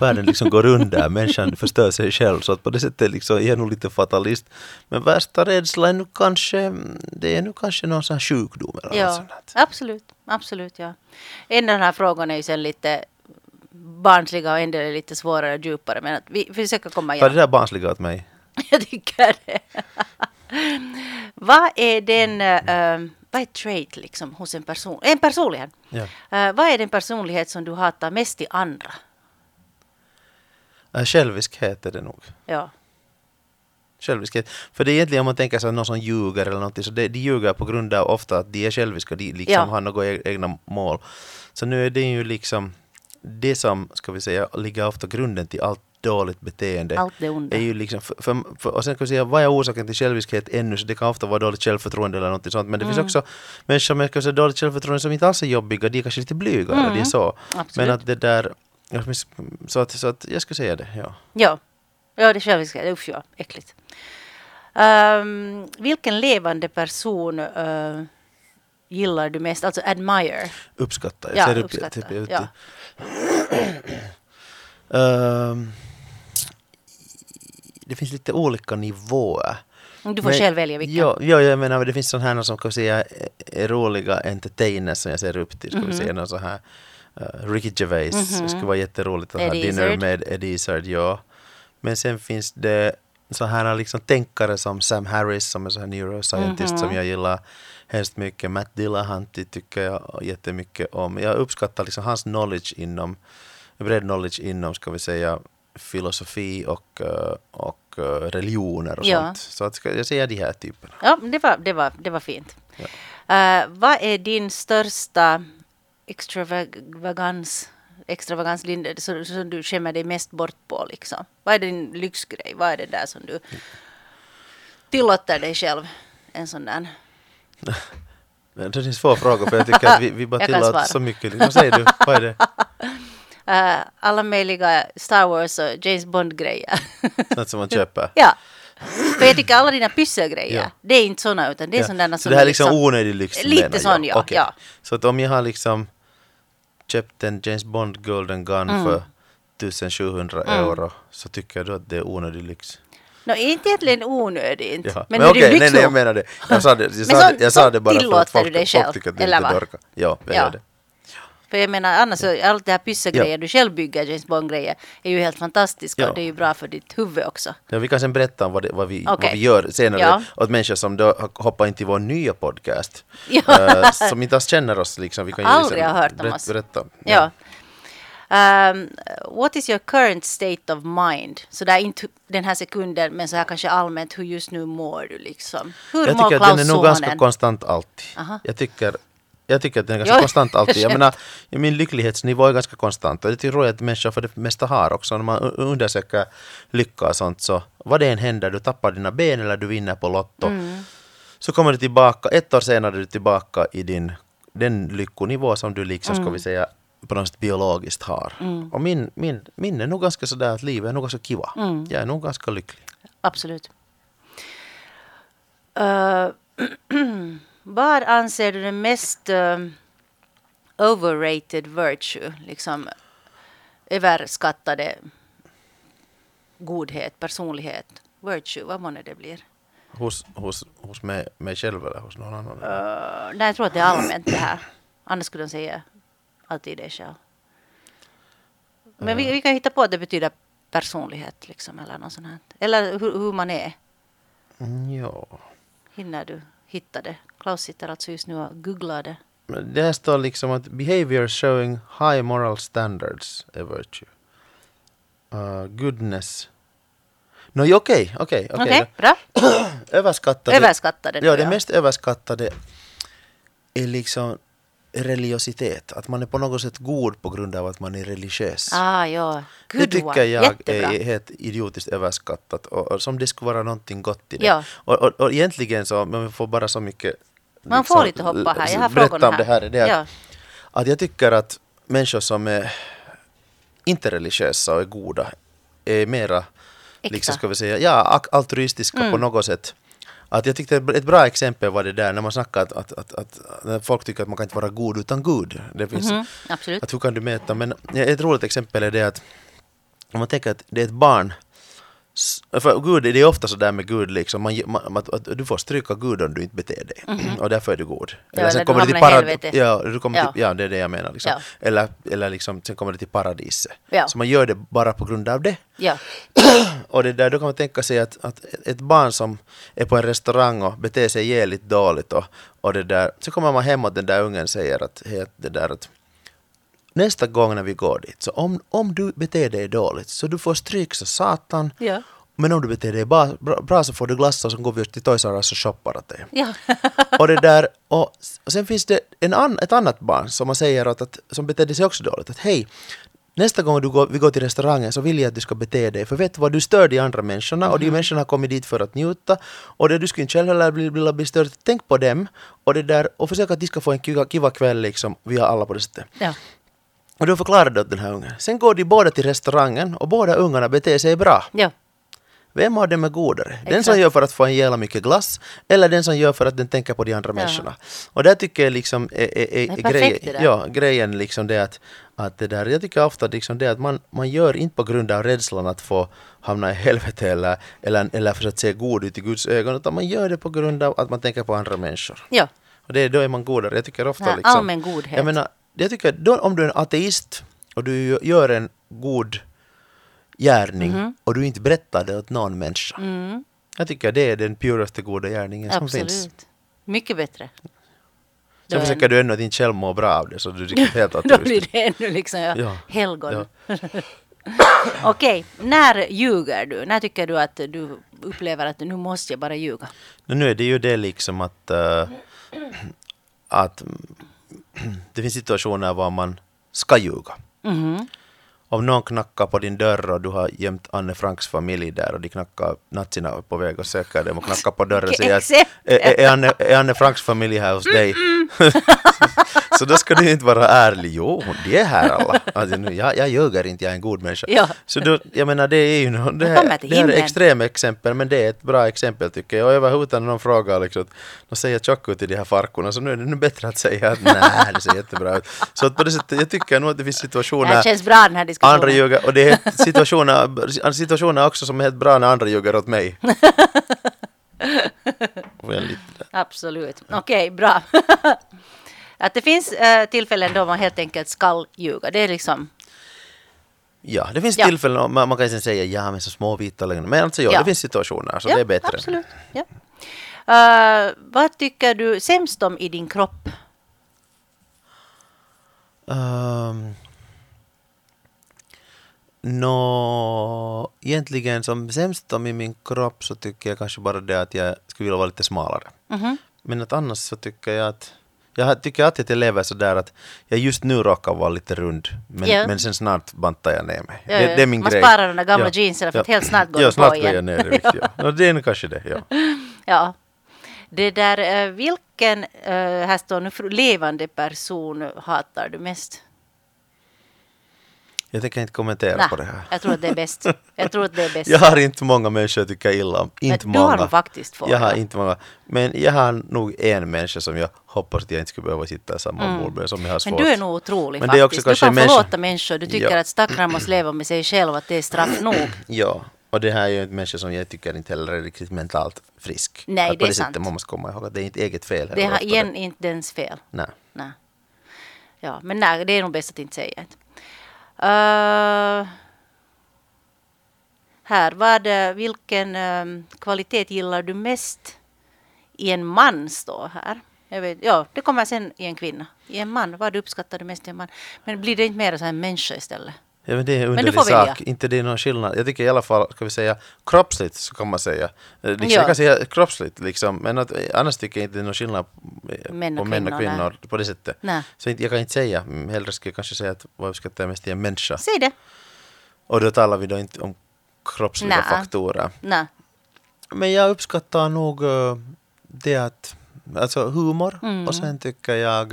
världen liksom går under, människan förstör sig själv så att på det sättet liksom är jag nog lite fatalist. Men värsta rädsla är nu kanske, det är nu kanske någon sån här sjukdom eller något Ja, sånt där. absolut. Absolut, ja. En av de här frågorna är ju sen lite barnsliga och en del är lite svårare och djupare. Men att vi försöker komma Var det igenom. där barnsliga åt mig? Jag tycker det. vad är den, eh, vad är trait liksom hos en person? En personlighet. Ja. Eh, vad är den personlighet som du hatar mest i andra? Äh, själviskhet är det nog. Ja. Själviskhet. För det är egentligen om man tänker sig någon som ljuger eller någonting, så det, de ljuger på grund av ofta att de är själviska, de liksom Ja. har några e- egna mål. Så nu är det ju liksom det som, ska vi säga, ligger ofta grunden till allt dåligt beteende. Allt det onda. Är ju liksom, för, för, för, och sen kan vi säga, vad är orsaken till själviskhet ännu? Så det kan ofta vara dåligt självförtroende eller någonting sånt. Men det Mm. finns också människor med kanske dåligt självförtroende som inte alls är jobbiga, de är kanske lite blygare, Mm. de är så. Absolut. Men att det där, så att, så att jag skulle säga det, ja. Ja, ja det är själviskhet. Usch ja, äckligt. Ehm, vilken levande person eh, gillar du mest? Alltså admire. Uppskatta. Jag Ja, ser upp, uppskatta, Typ, ja. Ehm, det finns lite olika nivåer. Du får Men- själv välja vilken. Ja, ja, jag menar det finns sådana här som kan säga är- är roliga entertainers som jag ser upp till. Ska Mhm. vi säga någon så här uh, Ricky Gervais. Det skulle vara jätteroligt att ha dinner Izzard. med Eddie Izzard, ja. Men sen finns det så här liksom tänkare som Sam Harris som är så här neuroscientist Mhm. som jag gillar hemskt mycket. Matt Dillahanty tycker jag jättemycket om. Jag uppskattar liksom hans knowledge inom, bred knowledge inom, ska vi säga, filosofi och, eh, och eh, religioner och Ja. sånt. Så att ska jag säga de här typerna. Ja, det var, det var, det var fint. Eh, vad är din största extravagans, extravagans som, som du skämmer dig mest bort på? Liksom? Vad är din lyxgrej? Vad är det där som du tillåter dig själv? En sån där. Men Det finns få frågor för jag tycker att vi, vi bara tillåter så mycket. Vad säger du? Vad är det? Eh, alla möjliga Star Wars och James Bond-grejer. Något som man köper? ja. För jag tycker alla dina pysselgrejer, Ja. det är inte såna utan det är Ja. sådana Så som det här är liksom liksom- onödig lyx? Lite menar sån, ja, Okej. ja. Så att om jag har liksom köpt en James Bond Golden Gun Mm. för 1700 euro så tycker du att det är onödig lyx? Nå, inte egentligen onödigt. Ja. Men, Men, okej, ju nej, nej, jag menar det. Jag sa det, jag sa sånt- det, jag sa sånt det bara för att folk, du dig folk tycker att det är eller lite vad? dorka. Ja, jag Ja. gör det. För jag menar annars så allt det här pysselgrejer du själv bygger, James Bond-grejer, är ju helt fantastiska Ja. och det är ju bra för ditt huvud också. Ja, vi kan sen berätta om vad, det, vad, vi, Okej. vad vi gör senare Ja. åt människor som då har hoppat in till vår nya podcast. Ja. eh, som inte alls känner oss. Liksom. Vi kan ju Aldrig liksom har hört om oss. Berätta. Ja. Um, what is your current state of mind? Så där inte den här sekunden, men så här kanske allmänt, hur just nu mår du liksom? Hur Jag mår tycker att den är nog ganska konstant alltid. Aha. Jag tycker, jag tycker att den är ganska konstant alltid. Jag menar, min lycklighetsnivå är ganska konstant. Och det tror jag att människor för det mesta har också. När man undersöker lycka och sånt så vad det än händer, du tappar dina ben eller du vinner på Lotto. Mm. Så kommer du tillbaka, ett år senare är du tillbaka i din, den lyckonivå som du liksom, Mm. ska vi säga, på något sätt biologiskt har. Och min, min, min är nog ganska sådär att livet är nog ganska kiva. Mm. Jag är nog ganska lycklig. Absolut. Uh, vad anser du är mest um, overrated virtue? Liksom överskattade godhet, personlighet, virtue, vad månne det blir? Hos, hos, hos mig, mig själv eller hos någon annan? Uh, nej, jag tror att det är allmänt det här. Annars skulle de säga alltid det själv. Men vi, vi kan hitta på att det betyder personlighet liksom eller något sånt här. Eller hur, hur man är. Mm, ja. Hinner du hitta det? Klaus sitter alltså just nu och googlar det. Det här står liksom att behavior showing high moral standards är virtue. Uh, goodness. No, okej, okej, okej. Bra. Överskattade. Överskattade. Ja, det mest överskattade är liksom religiositet. Att man är på något sätt god på grund av att man är religiös. Ah, ja. det Good tycker one. jag Jättebra. är helt idiotiskt överskattat och, och som det skulle vara någonting gott i det. Ja. Och, och, och egentligen så, men vi får bara så mycket Man får lite hoppa här. Jag har frågorna om det här. är Det att, Ja. att jag tycker att människor som är inte religiösa och är goda är mera, Äkta. liksom ska vi säga, ja, altruistiska Mm. på något sätt. Att jag tyckte ett bra exempel var det där när man snackar att, att, att, att när folk tycker att man kan inte vara god utan Gud. Det finns, Mhm, absolut. att hur kan du mäta? Men ett roligt exempel är det att om man tänker att det är ett barn för Gud, det är ofta så där med Gud liksom, man, man, att, du får stryka Gud om du inte beter dig. Och därför är du god. Mhm. eller du kommer hamnar i helvetet. Ja, du kommer Ja. Till, ja, det är det jag menar. Liksom. Ja. Eller, eller liksom, sen kommer det till paradiset. Ja. Så man gör det bara på grund av det. Ja. Och det där, då kan man tänka sig att, att ett barn som är på en restaurang och beter sig jävligt dåligt och, och det där, så kommer man hem och den där ungen säger att, det där att nästa gång när vi går dit, så om, om du beter dig dåligt så du får stryk så satan, Ja. men om du beter dig bra, bra, bra så får du glass och så går vi till Toys R Us och shoppar åt dig. Ja. Och det där, och, och sen finns det en an, ett annat barn som man säger att, att, som betedde sig också dåligt, att hej, nästa gång du går, vi går till restaurangen så vill jag att du ska bete dig, för vet du vad, du stör de andra människorna och de människorna har kommit dit för att njuta och det du skulle inte själv heller bli, bli, bli störd, tänk på dem och det där, och försök att de ska få en kiva, kiva kväll liksom, vi har alla på det sättet. ja. Och då förklarar det åt den här ungen. Sen går de båda till restaurangen och båda ungarna beter sig bra. Ja. Vem av dem är godare? Den Exakt. som gör för att få en jävla mycket glass eller den som gör för att den tänker på de andra människorna? Och där tycker jag liksom är, är, är, är där. ja, grejen liksom det att, att det där, jag tycker ofta liksom det att man, man gör inte på grund av rädslan att få hamna i helvete eller, eller, eller för att se god ut i Guds ögon utan man gör det på grund av att man tänker på andra människor. Ja. Och det, då är man godare. Jag tycker ofta Ja, liksom... allmän godhet. Jag menar, jag tycker då, om du är en ateist och du gör en god gärning och du inte berättar det åt någon människa. Mm. Jag tycker det är den puraste goda gärningen som finns. Absolut. Mycket bättre. Sen Då är- försöker du ännu att inte själv må bra av det så du riktigt helt Då altruistisk. blir det ännu liksom ja, Ja. helgon. Ja. Okej, när ljuger du? När tycker du att du upplever att nu måste jag bara ljuga? Nu är det ju det liksom att, eh, att det finns situationer var man ska ljuga. Mhm. Om någon knackar på din dörr och du har gömt Anne Franks familj där och de knackar, nazierna på väg och söker dem och knackar på dörren och säger att är, är, Anne, är Anne Franks familj här hos dig? så då ska du inte vara ärlig. Jo, de är här alla. Alltså, nu, jag, jag ljuger inte, jag är en god människa. Ja. Så då, jag menar det är ju nå- det här, det här är himlen. extrema exempel men det är ett bra exempel tycker jag. Och överhuvudtaget när någon frågar liksom, de säger tjock ut i de här farkorna så nu är det nu bättre att säga att nej, det ser jättebra ut. Så att på det sättet, jag tycker nog att det finns Det situationer här känns bra den här diskussionen. Andra ljuger, och det är situationer, situationer också som är helt bra när andra ljuger åt mig. Väldigt. Absolut. Okej, bra. att det finns eh, tillfällen då man helt enkelt skall ljuga. Det är liksom... Ja, det finns Ja. tillfällen, man, man kan sen säga ja men så små vita lögner, men alltså ja, Ja. det finns situationer så ja, det är bättre. Absolut. Ja. Eh, vad tycker du sämst om i din kropp? Um, Nå, egentligen som sämst om i min kropp så tycker jag kanske bara det att jag skulle vilja vara lite smalare. Mhm. Men att annars så tycker jag att jag tycker alltid att jag lever så där att jag just nu råkar vara lite rund men, Ja. men sen snart bantar jag ner mig. Ja, det, ja. det är min Man grej. sparar de där gamla jeansen för att helt snart går ja, snart på går jag igen. ner i. Ja. Nå, det är kanske det. Ja. Ja. Det där, eh, vilken, eh, här står nu, levande person hatar du mest? Jag tänker inte kommentera Nej, på det här. jag tror att det är bäst. Jag tror att det är bäst. Jag har inte många människor jag tycker illa om. Inte Men du många. har nog faktiskt få. Jag har inte många. Men jag har nog en människa som jag hoppas att jag inte skulle behöva sitta i samma bord med. Som jag har svårt. Mm. Men du är nog otrolig Men det är också faktiskt. Du kanske kan människa- förlåta människor. Du tycker Ja. att stackaren måste leva med sig själv att det är straff nog. Ja, och det här är ju en människa som jag tycker inte heller är riktigt mentalt frisk. Nej, att det är sant. man måste komma ihåg att det är inte eget fel. Det ofta igen inte dens fel. Nej. Nej. Ja, men nej, det är nog bäst att inte säga det. Uh, Här, vad, vilken um, kvalitet gillar du mest i en man står här. Jag vet, ja, det kommer sen i en kvinna. I en man, vad uppskattar du mest i en man? Men blir det inte mer så här människa istället? Ja, men det är en underlig sak. Inte det är någon skillnad. Jag tycker i alla fall, ska vi säga, kroppsligt så kan man säga. Eh, Liksom, Ja. Jag kan säga kroppsligt liksom, men att, eh, annars tycker jag inte det är någon skillnad eh, Män på män och kvinnor, kvinnor på det sättet. Nej. Så jag kan inte säga, Mm, hellre skulle jag kanske säga att vad uppskattar jag mest i en människa. Säg det. Och då talar vi då inte om kroppsliga Nej. faktorer. Nej. Men jag uppskattar nog det att, alltså humor Mm. och sen tycker jag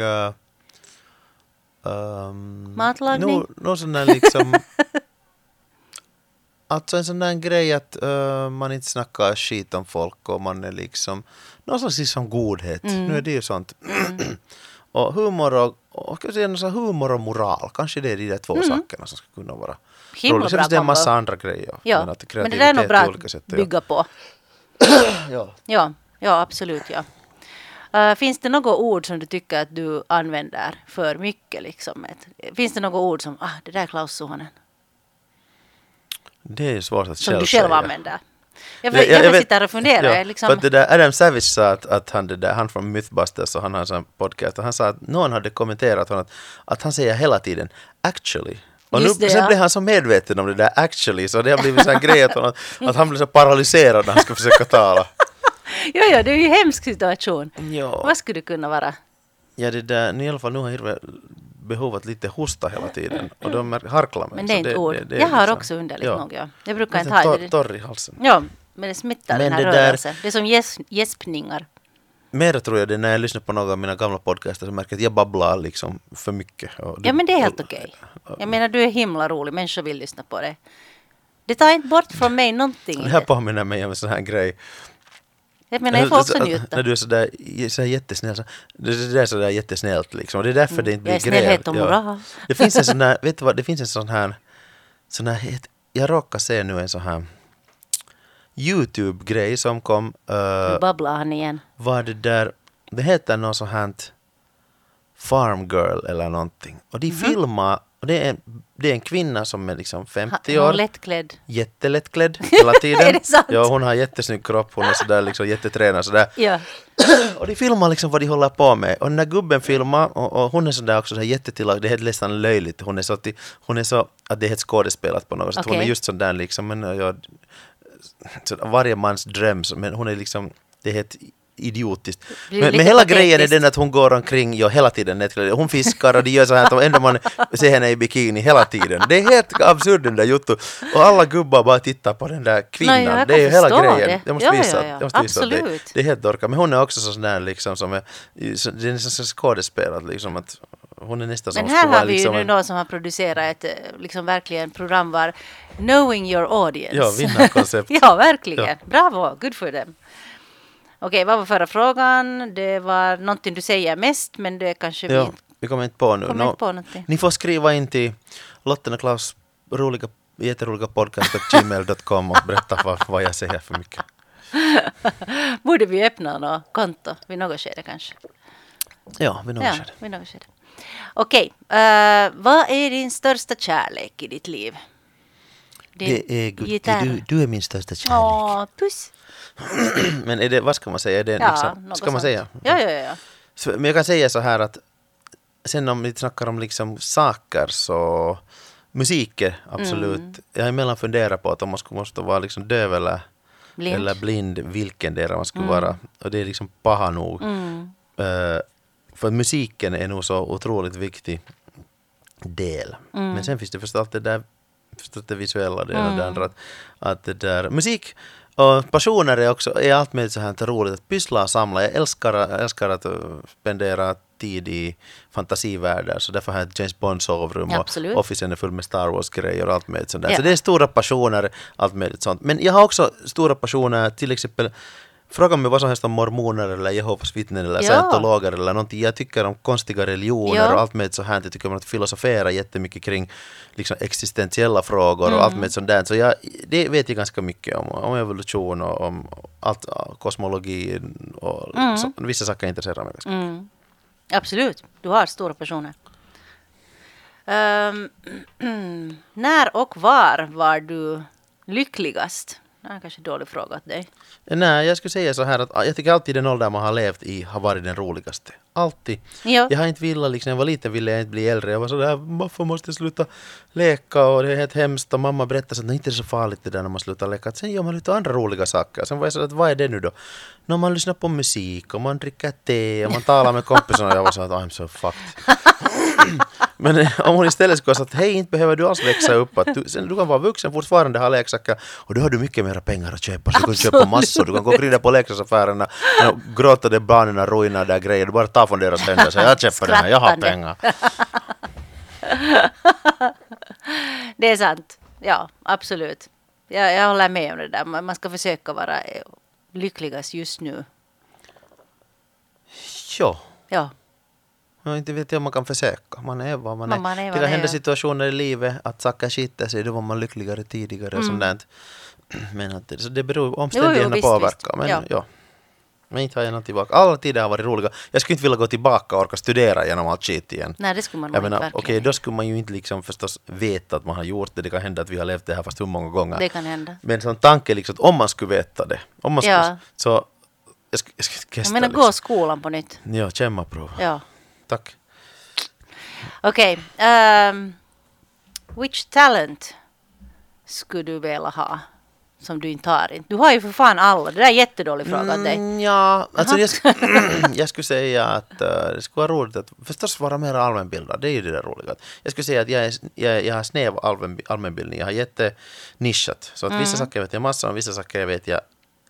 um, Matlagning? No, sån där liksom Alltså en sån där grej att eh, man inte snackar skit om folk och man är liksom någon slags liksom godhet. Mm. Nu är det ju sånt. och humor och, och ska säga, någon här humor och moral, kanske det är de där två sakerna som ska kunna vara Mm. Himla roligt. Sen finns det en massa andra grejer. Ja, Men, att men det där är nog bra att bygga på. Ja. Ja, ja absolut ja. Eh, finns det något ord som du tycker att du använder för mycket? Liksom? Ett, finns det något ord som, ah, det där är Klaus Suhonen, Det är svårt att som själv du själv säga. använder? Jag, Jag- jag, jag vet- sitter och funderar. Ja, liksom, för det där Adam Savage sa att, att han, det där, han från Mythbusters och han har en podcast och han sa att någon hade kommenterat honom att, att han säger hela tiden actually. Och Just nu, det, sen ja. blev han så medveten om det där actually så det har blivit en grej att, att han blir så paralyserad när han ska försöka tala. ja, ja, det är ju en hemsk situation. Ja, Vad skulle det kunna vara? ja det där, nu i alla fall nu har jag behov att lite hosta hela tiden och de harklar mig. Men det är inte ord. det är jag har liksom- också underligt ja. nog. Ja. Jag brukar inte ha det. torr i halsen. Ja, men det smittar Men den här det där- rörelsen. Det är som gäs, gäspningar. Mer tror jag det är när jag lyssnar på några av mina gamla podcaster så märker jag att jag babblar liksom för mycket. Ja, men det är helt okej. Jag menar, du är himla rolig. Människor vill lyssna på dig. Det tar inte bort från mig någonting. Det här påminner mig om en sån här grej. Jag menar, jag får också Att- njuta. När du är sådär, sådär jättesnäll, så, det är det är sådär jättesnällt liksom. Och det är därför det inte Jag är blir gräl. snällhet och moral. Det finns en sån där, vet du vad, det finns en sån här, sån här jag råkar se nu en sån här YouTube-grej som kom, uh, Nu babblar han igen. var det där, det heter något sånt här Farm Girl eller någonting. Och de filmar, och det är, en, det är en kvinna som är liksom Ha- 50 hon år. är lättklädd. jättelättklädd hela tiden. Är det sant? Ja, hon har jättesnygg kropp, hon är sådär liksom jättetränad sådär. Ja. Och de filmar liksom vad de håller på med. Och den där gubben filmar och, och hon är sådär också sådär jättetillagd, det är nästan löjligt. Hon är så, till, hon är så att det är helt skådespelat på något sätt. Hon är just sån där liksom, men jag, så, varje mans dröm, men hon är liksom, det är helt idiotiskt. Men, men hela grejen är patetiskt. den att hon går omkring ja, hela tiden nättklädd. Hon fiskar och de gör så här att man ser henne i bikini hela tiden. Det är helt absurd den där juttu. Och alla gubbar bara tittar på den där kvinnan. Jag det är ju hela grejen. det. Jag måste Ja, visa, ja, ja. Jag måste visa. Absolut. Det är helt dorkat. Men hon är också sån där liksom som är, det är så skådespelad liksom att hon är nästan som Men här har vi ju liksom nu en, någon som har producerat ett eh, liksom verkligen program var Knowing your audience. Ja, vinnarkoncept. ja, verkligen. Ja. Bravo, good for them. Okej, vad var förra frågan? Det var någonting du säger mest, men det kanske vi Ja, inte vi kommer inte på nu. kommer Nå, inte på någonting. Ni får skriva in till Lotten och Klaus roliga, jätteroliga podcast gmail.com och berätta vad, vad jag säger för mycket. Borde vi öppna något konto vid något skede kanske? Ja, vi når Ja, skede. vid något skede. Okej, eh, vad är din största kärlek i ditt liv? Din Det är Gutti, gitarr. du, du är min största kärlek. Åh, puss. Men är det, vad ska man säga? Är det Ja, liksom, ska man sånt. säga? Ja, ja, ja. Så, men jag kan säga så här att sen om vi snackar om liksom saker så musiken absolut. Mm. Jag har emellan funderat på att om man skulle måste vara liksom döv eller Blind. eller blind, vilken del man skulle vara. Och det är liksom paha nog. Mm. Eh, för musiken är nog så otroligt viktig del. Mm. Men sen finns det förstås allt det där förstås det visuella det Mm. det andra. Att, att det där, musik och passioner är också är allt möjligt så här roligt att pyssla och samla. Jag älskar, jag älskar att uh, spendera tid i fantasivärldar så därför har jag James Bond sovrum Absolut. och Officen är full med Star Wars-grejer och allt möjligt sånt där. Ja. Så det är stora passioner, allt möjligt sånt. Men jag har också stora passioner, till exempel Fråga mig vad som helst om mormoner eller Jehovas vittnen eller Ja. scientologer eller någonting. Jag tycker om konstiga religioner Ja. och allt möjligt så här. Jag tycker om att filosofera jättemycket kring liksom, existentiella frågor och Mm. allt möjligt sånt där. Så jag, det vet jag ganska mycket om. Om evolution och om allt, kosmologi och Mm. så, vissa saker intresserar mig ganska. Mm. Absolut, du har stora personer. Ehm, när och var var du Lyckligast? Det är kanske en dålig fråga åt dig. Nej, jag skulle säga så här att jag tycker alltid den ålder man har levt i har varit den roligaste. Alltid. Ja. Jag har inte velat, liksom, jag var liten ville jag inte bli äldre. Jag var sådär, varför måste jag sluta leka och det är helt hemskt. Och mamma berättade att det inte är så farligt det där när man slutar leka. Att sen gör man lite andra roliga saker. Sen var jag sådär, att vad är det nu då? När man lyssnar på musik och man dricker te och man talar med kompisarna och jag var så att I'm so fucked. Men eh, om hon istället skulle ha sagt hej, inte behöver du alls växa upp. Att du, sen, du kan vara vuxen fortfarande, ha leksaker och då har du mycket mer pengar att köpa. Så du kan köpa massor. Du kan gå och grina på leksaksaffärerna och gråta där barnen ruinar där grejer. Du bara tar deras händer och säger jag köper den här, jag har pengar. Det är sant. Ja, absolut. Jag, jag håller med om det där. Man, man ska försöka vara eh, lyckligast just nu. Ja. Ja, inte vet jag om man kan försöka. Man är vad man är. Men man är det kan man hända är. situationer i livet att saker skiter sig. Då var man lyckligare tidigare och Mm. sånt. Men att det, så det beror, omständigheterna påverkar. Men Ja. ja. Men inte har jag något tillbaka. Alla tider har varit roliga. Jag skulle inte vilja gå tillbaka och orka studera genom allt skit igen. nej det skulle man nog Jag inte verkligen. okej, då skulle man ju inte liksom förstås veta att man har gjort det. Det kan hända att vi har levt det här fast hur många gånger. Det kan hända. Men som tanke liksom att om man skulle veta det. Om man skulle, Ja. så... Jag skulle, jag skulle Jag testa menar, liksom. gå skolan på nytt. Ja, kämmaprov. Ja. Tack. Okej. ehm, which talent skulle du vilja ha? Som du inte har. Du har ju för fan alla. Det där är en jättedålig fråga åt dig. Mm, ja, alltså jag, sk- jag skulle säga att eh, det skulle vara roligt att förstås vara mer allmänbildad. Det är ju det där roliga. Jag skulle säga att jag, är, jag, jag har snäv allmän, allmänbildning. Jag har jättenischat. Så att Mm. vissa saker vet jag massor om, vissa saker vet jag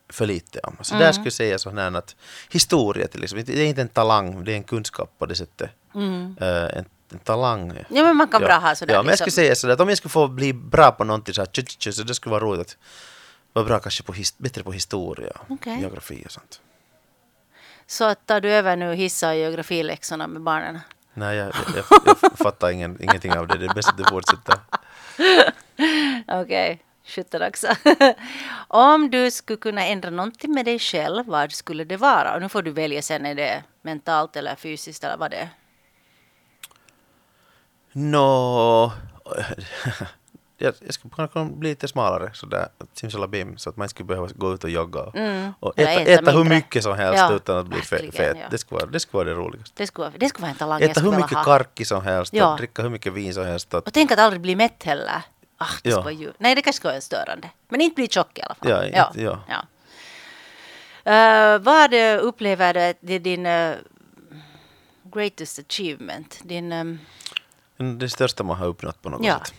för lite om. Så Mm. där skulle jag säga så här att historia till exempel, det är inte en talang, det är en kunskap på det sättet. Eh, en, en talang. Mm. Ja, men man kan bra ha sådär Ja, men jag liksom. skulle säga sådär att om jag skulle få bli bra på någonting så här, tju, tju, tju, så det skulle vara roligt att vara bra kanske på his, bättre på historia, Okej. geografi och sånt. Så att tar du över nu hissa och geografiläxorna med barnen? Nej, jag, jag, jag, jag fattar ingen, ingenting av det. Det är bäst att du fortsätter. Okej, sjutton också. Om du skulle kunna ändra någonting med dig själv, vad skulle det vara? Och nu får du välja sen, är det mentalt eller fysiskt eller vad det är? Nå... Jag, jag skulle kunna bli lite smalare sådär, simsalabim, så att man inte skulle behöva gå ut och jogga och, Mm. och äta, äta äta hur mycket som helst Ja, utan att bli fe, verkligen, fet. ja. Det, skulle vara, det skulle vara det roligaste. Det skulle, vara- det skulle vara en talang Äta hur mycket ha. karki som helst Ja. och dricka hur mycket vin som helst. Och, Och tänk att aldrig bli mätt heller. Ah, det Ja. ju... Nej, det kanske skulle vara störande. Men inte bli tjock i alla fall. Ja, inte- ja. ja. Eh, vad upplever du att det är din eh, greatest achievement? Din... ehm, det största man har uppnått på något Ja. sätt.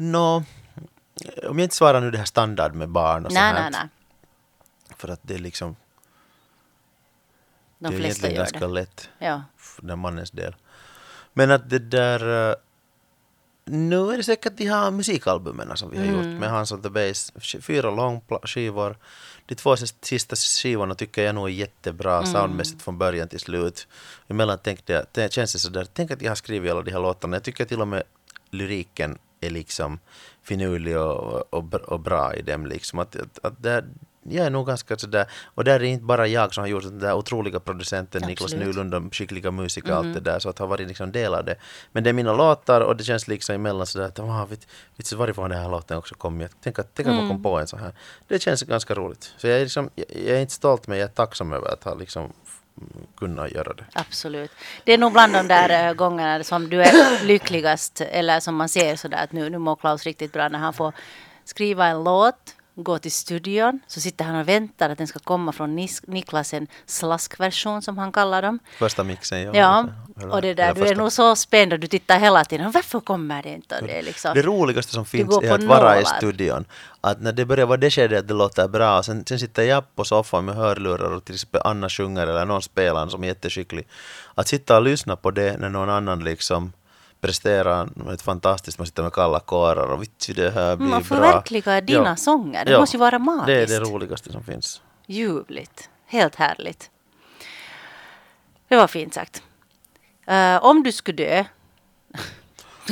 Nå, om jag inte svarar nu det här standard med barn och nej, så nej, nej. För att det är liksom, De det är egentligen ganska det. lätt. Ja. för den mannens del. Men att det där... eh, Nu är det säkert de här musikalbumen som vi har Mm. gjort med Hans on the Bass. Fyra långskivor. De två sis- sista skivorna tycker jag nog är jättebra Mm. soundmässigt från början till slut. Emellan tänkte jag, det känns det sådär, tänk att jag har skrivit alla de här låtarna. Jag tycker till och med lyriken är liksom finurlig och, och, och bra i dem liksom. Att, att, att där, jag är nog ganska sådär, och där är inte bara jag som har gjort det, den där otroliga producenten Niklas Absolut. Nylund och skickliga musiker och allt det där, så att ha varit liksom del av det. Men det är mina låtar och det känns liksom emellan sådär att ah, vet, vet varifrån den här låten också kom. Jag tänk att, tänk att man kom på en så här. Det känns ganska roligt. Så jag är, liksom, jag, jag är inte stolt men jag är tacksam över att ha liksom kunna göra det. Absolut. Det är nog bland de där eh, gångerna som du är lyckligast eller som man ser sådär att nu, nu mår Klaus riktigt bra när han får skriva en låt, gå till studion, så sitter han och väntar att den ska komma från Nis- Niklas en slaskversion som han kallar dem. Första mixen, ja. Ja, Eller- och det där, du är nog så spänd och du tittar hela tiden. Varför kommer det inte? Det liksom, Det roligaste som finns är att vara i studion. Att när det börjar vara det skedet att det låter bra, sen, sen sitter jag på soffan med hörlurar och till exempel Anna sjunger eller någon spelar som är jätteskicklig. Att sitta och lyssna på det när någon annan liksom presterar något fantastiskt, man sitter med kalla kårar och vitsi det här blir man bra. förverkligar dina Ja. sånger. Det Ja. måste ju vara magiskt. Det är det roligaste som finns. Ljuvligt. Helt härligt. Det var fint sagt. Eh, om du skulle dö.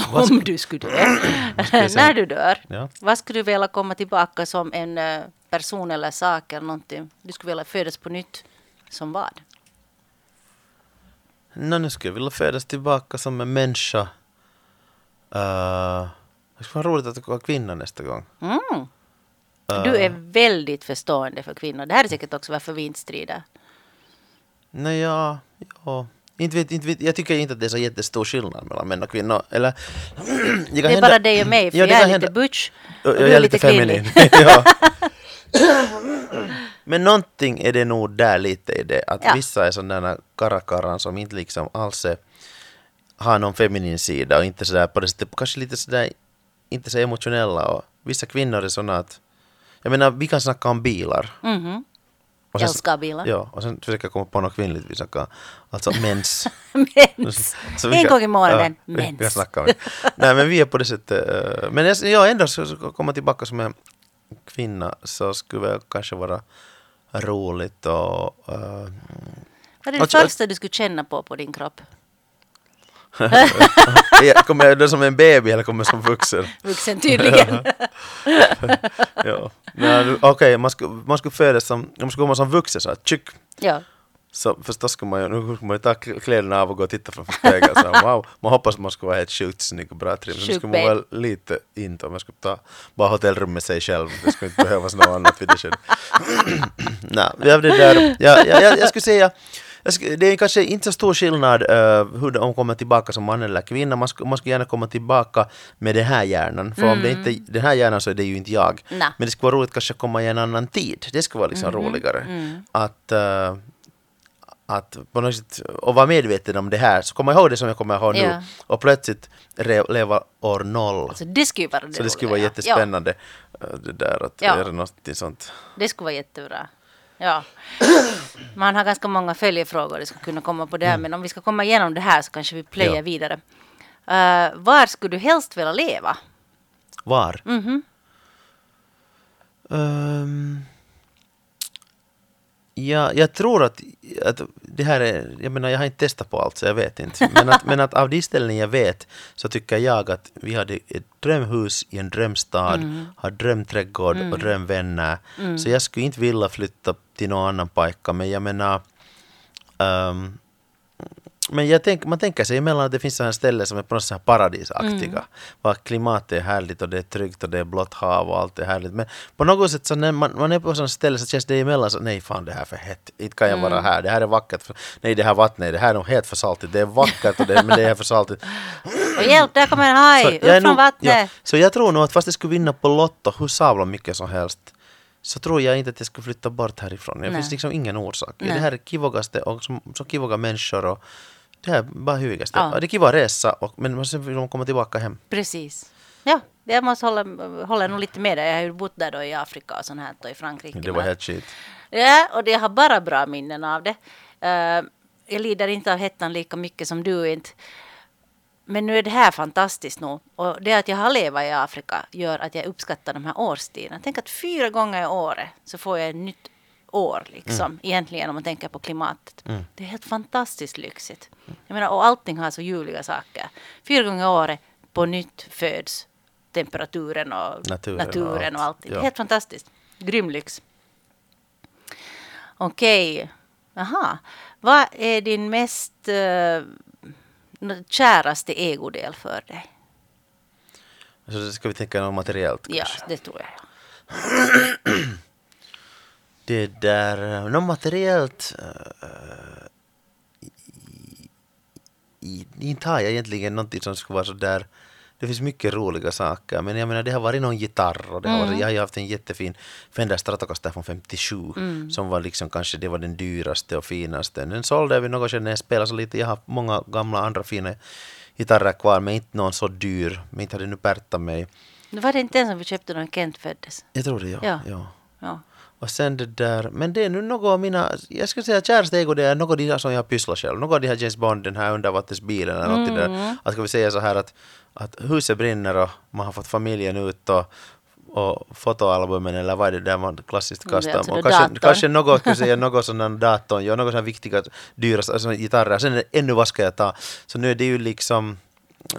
om du skulle dö. När du dör. Ja. Vad skulle du vilja komma tillbaka som en eh, person eller sak eller någonting? Du skulle vilja födas på nytt. Som vad? Nå, nu skulle jag vilja födas tillbaka som en människa. Uh, Det skulle vara roligt att vara kvinna nästa gång. Mm. Du är väldigt förstående för kvinnor. Det här är säkert också varför vi inte strider. Nej, ja, ja. Inte vet, inte vet, jag tycker inte att det är så jättestor skillnad mellan män och kvinnor. Eller, det, Det är bara dig och mig, för Ja, jag är lite hända- butch och jag du är lite kvinnlig. feminin. ja. Men någonting är det nog där lite i det. Att Ja. vissa är sådana karakaran som inte liksom alls är, har någon feminin sida och inte sådär på det sättet, kanske lite sådär, inte så emotionella. Och vissa kvinnor är sådana att, jag menar vi kan snacka om bilar. Mhm. Och sen, Älskar bilar. Ja, och sen försöka komma på något kvinnligt vi snackar. Alltså mens. Mens. Så vi En gång i månaden, vi kan mens. snacka om det. Nej men vi är på det sättet. eh, Men jag, ja, ändå så så komma tillbaka som en kvinna så skulle väl kanske vara roligt och... eh, Vad är det Alltså, första du skulle känna på på din kropp? kommer jag då som en baby eller kommer jag som vuxen? Vuxen tydligen. ja. Okej, man, skulle, man skulle födas som, om man skulle komma som vuxen så här, tjock. ja. Så förstås ska man ju, nu ska man ju ta kläderna av och gå och titta framför spegeln. Så wow, man hoppas man ska vara helt sjukt snygg och bra trim. Sjuk skulle man vara lite inte om man skulle ta bara hotellrum med sig själv. Det skulle inte behövas något annat vid det skedet. Nej, vi har det där. Jag, jag, jag, jag skulle säga skulle, det är kanske inte så stor skillnad uh, hur de kommer tillbaka som man eller kvinna. Man skulle, man skulle gärna komma tillbaka med den här hjärnan. För om det inte är den här hjärnan så är det ju inte jag. Nej. Men det skulle vara roligt kanske att komma i en annan tid. Det skulle vara liksom roligare. Att, eh, att på något sätt, och vara medveten om det här. Så komma ihåg det som jag kommer ihåg nu. Ja. Och plötsligt leva år noll. Alltså det skulle vara det så det skulle vara jättespännande. eh, Det där att Ja. göra något sånt. Ja, det skulle vara jättebra. Ja. Man har ganska många följefrågor det ska kunna komma på det här, men om vi ska komma igenom det här så kanske vi plöjer Mm. Ja. vidare. Uh, var skulle du helst vilja leva? Var? Mhm. Ehm, ja, jag tror att, att det här är, jag menar jag har inte testat på allt så jag vet inte. Men att, men att av de ställen jag vet så tycker jag att vi hade ett drömhus i en drömstad, har drömträdgård och drömvänner. Så jag skulle inte vilja flytta till någon annan pojke men jag menar ehm, men jag tänk, man tänker sig emellan att det finns sådana ställen som är på något sätt paradisaktiga. Var klimatet är härligt och det är tryggt och det är blått hav och allt är härligt. Men på något sätt så när man, man är på sådana ställen så känns det emellan så nej fan det här är för hett. Inte kan jag vara här. Det här är vackert. För, nej det här vattnet, det här är nog helt för saltigt. Det är vackert och det, men det är för saltigt. Och hjälp, där kommer en haj! Upp från vattnet! ja, så jag tror nog att fast jag skulle vinna på Lotto hur sabla mycket som helst så tror jag inte att jag skulle flytta bort härifrån. Det finns liksom ingen orsak. Nej. Det här är kivogaste och så, så kivoga människor och här är bara hyvigaste. Ja. Det är kiva resa och, men sen vill de komma tillbaka hem. Precis. Ja, jag måste hålla, hålla nog lite med dig. Jag har ju bott där då i Afrika och sånt här och i Frankrike. Det var helt skit. Ja, och jag har bara bra minnen av det. Eh, jag lider inte av hettan lika mycket som du inte. Men nu är det här fantastiskt nog. Och det att jag har levat i Afrika gör att jag uppskattar de här årstiderna. Tänk att fyra gånger i året så får jag ett nytt år liksom. Egentligen om man tänker på klimatet. Det är helt fantastiskt lyxigt. Jag menar, och allting har så ljuvliga saker. Fyra gånger året på nytt föds temperaturen och Naturen naturen, och allt. och allting. Ja. Helt fantastiskt. Grym lyx. Okej. Jaha. Vad är din mest uh, käraste ägodel för dig? Så ska vi tänka något materiellt Ja, kanske. det tror jag. Det där, eh, något materiellt i, inte har jag egentligen någonting som skulle vara så där det finns mycket roliga saker, men jag menar det har varit någon gitarr och det har varit, jag har ju haft en jättefin Fender Stratocaster från 57 som var liksom kanske det var den dyraste och finaste. Den sålde jag vid något skede när jag spelade så lite. Jag har många gamla andra fina gitarrer kvar men inte någon så dyr. Men inte hade nu Berta mig. Var det inte den som vi köpte när Kent föddes? Jag tror det ja. Ja. ja. Ja. Och sen det där, men det är nu något av mina, jag skulle säga käraste ägor det är något av de här som jag har pysslat själv. Något av de här James Bond, den här undervattensbilen eller något där. Att ska vi säga så här att, att huset brinner och man har fått familjen ut och, och fotoalbumen eller vad är det där man klassiskt Mm, det kastar. alltså det kanske, kanske något, skulle säga, något sån datorn, ja, något här viktiga, dyra alltså, gitarrer. Sen är det ännu vad ska jag ta? Så nu är det ju liksom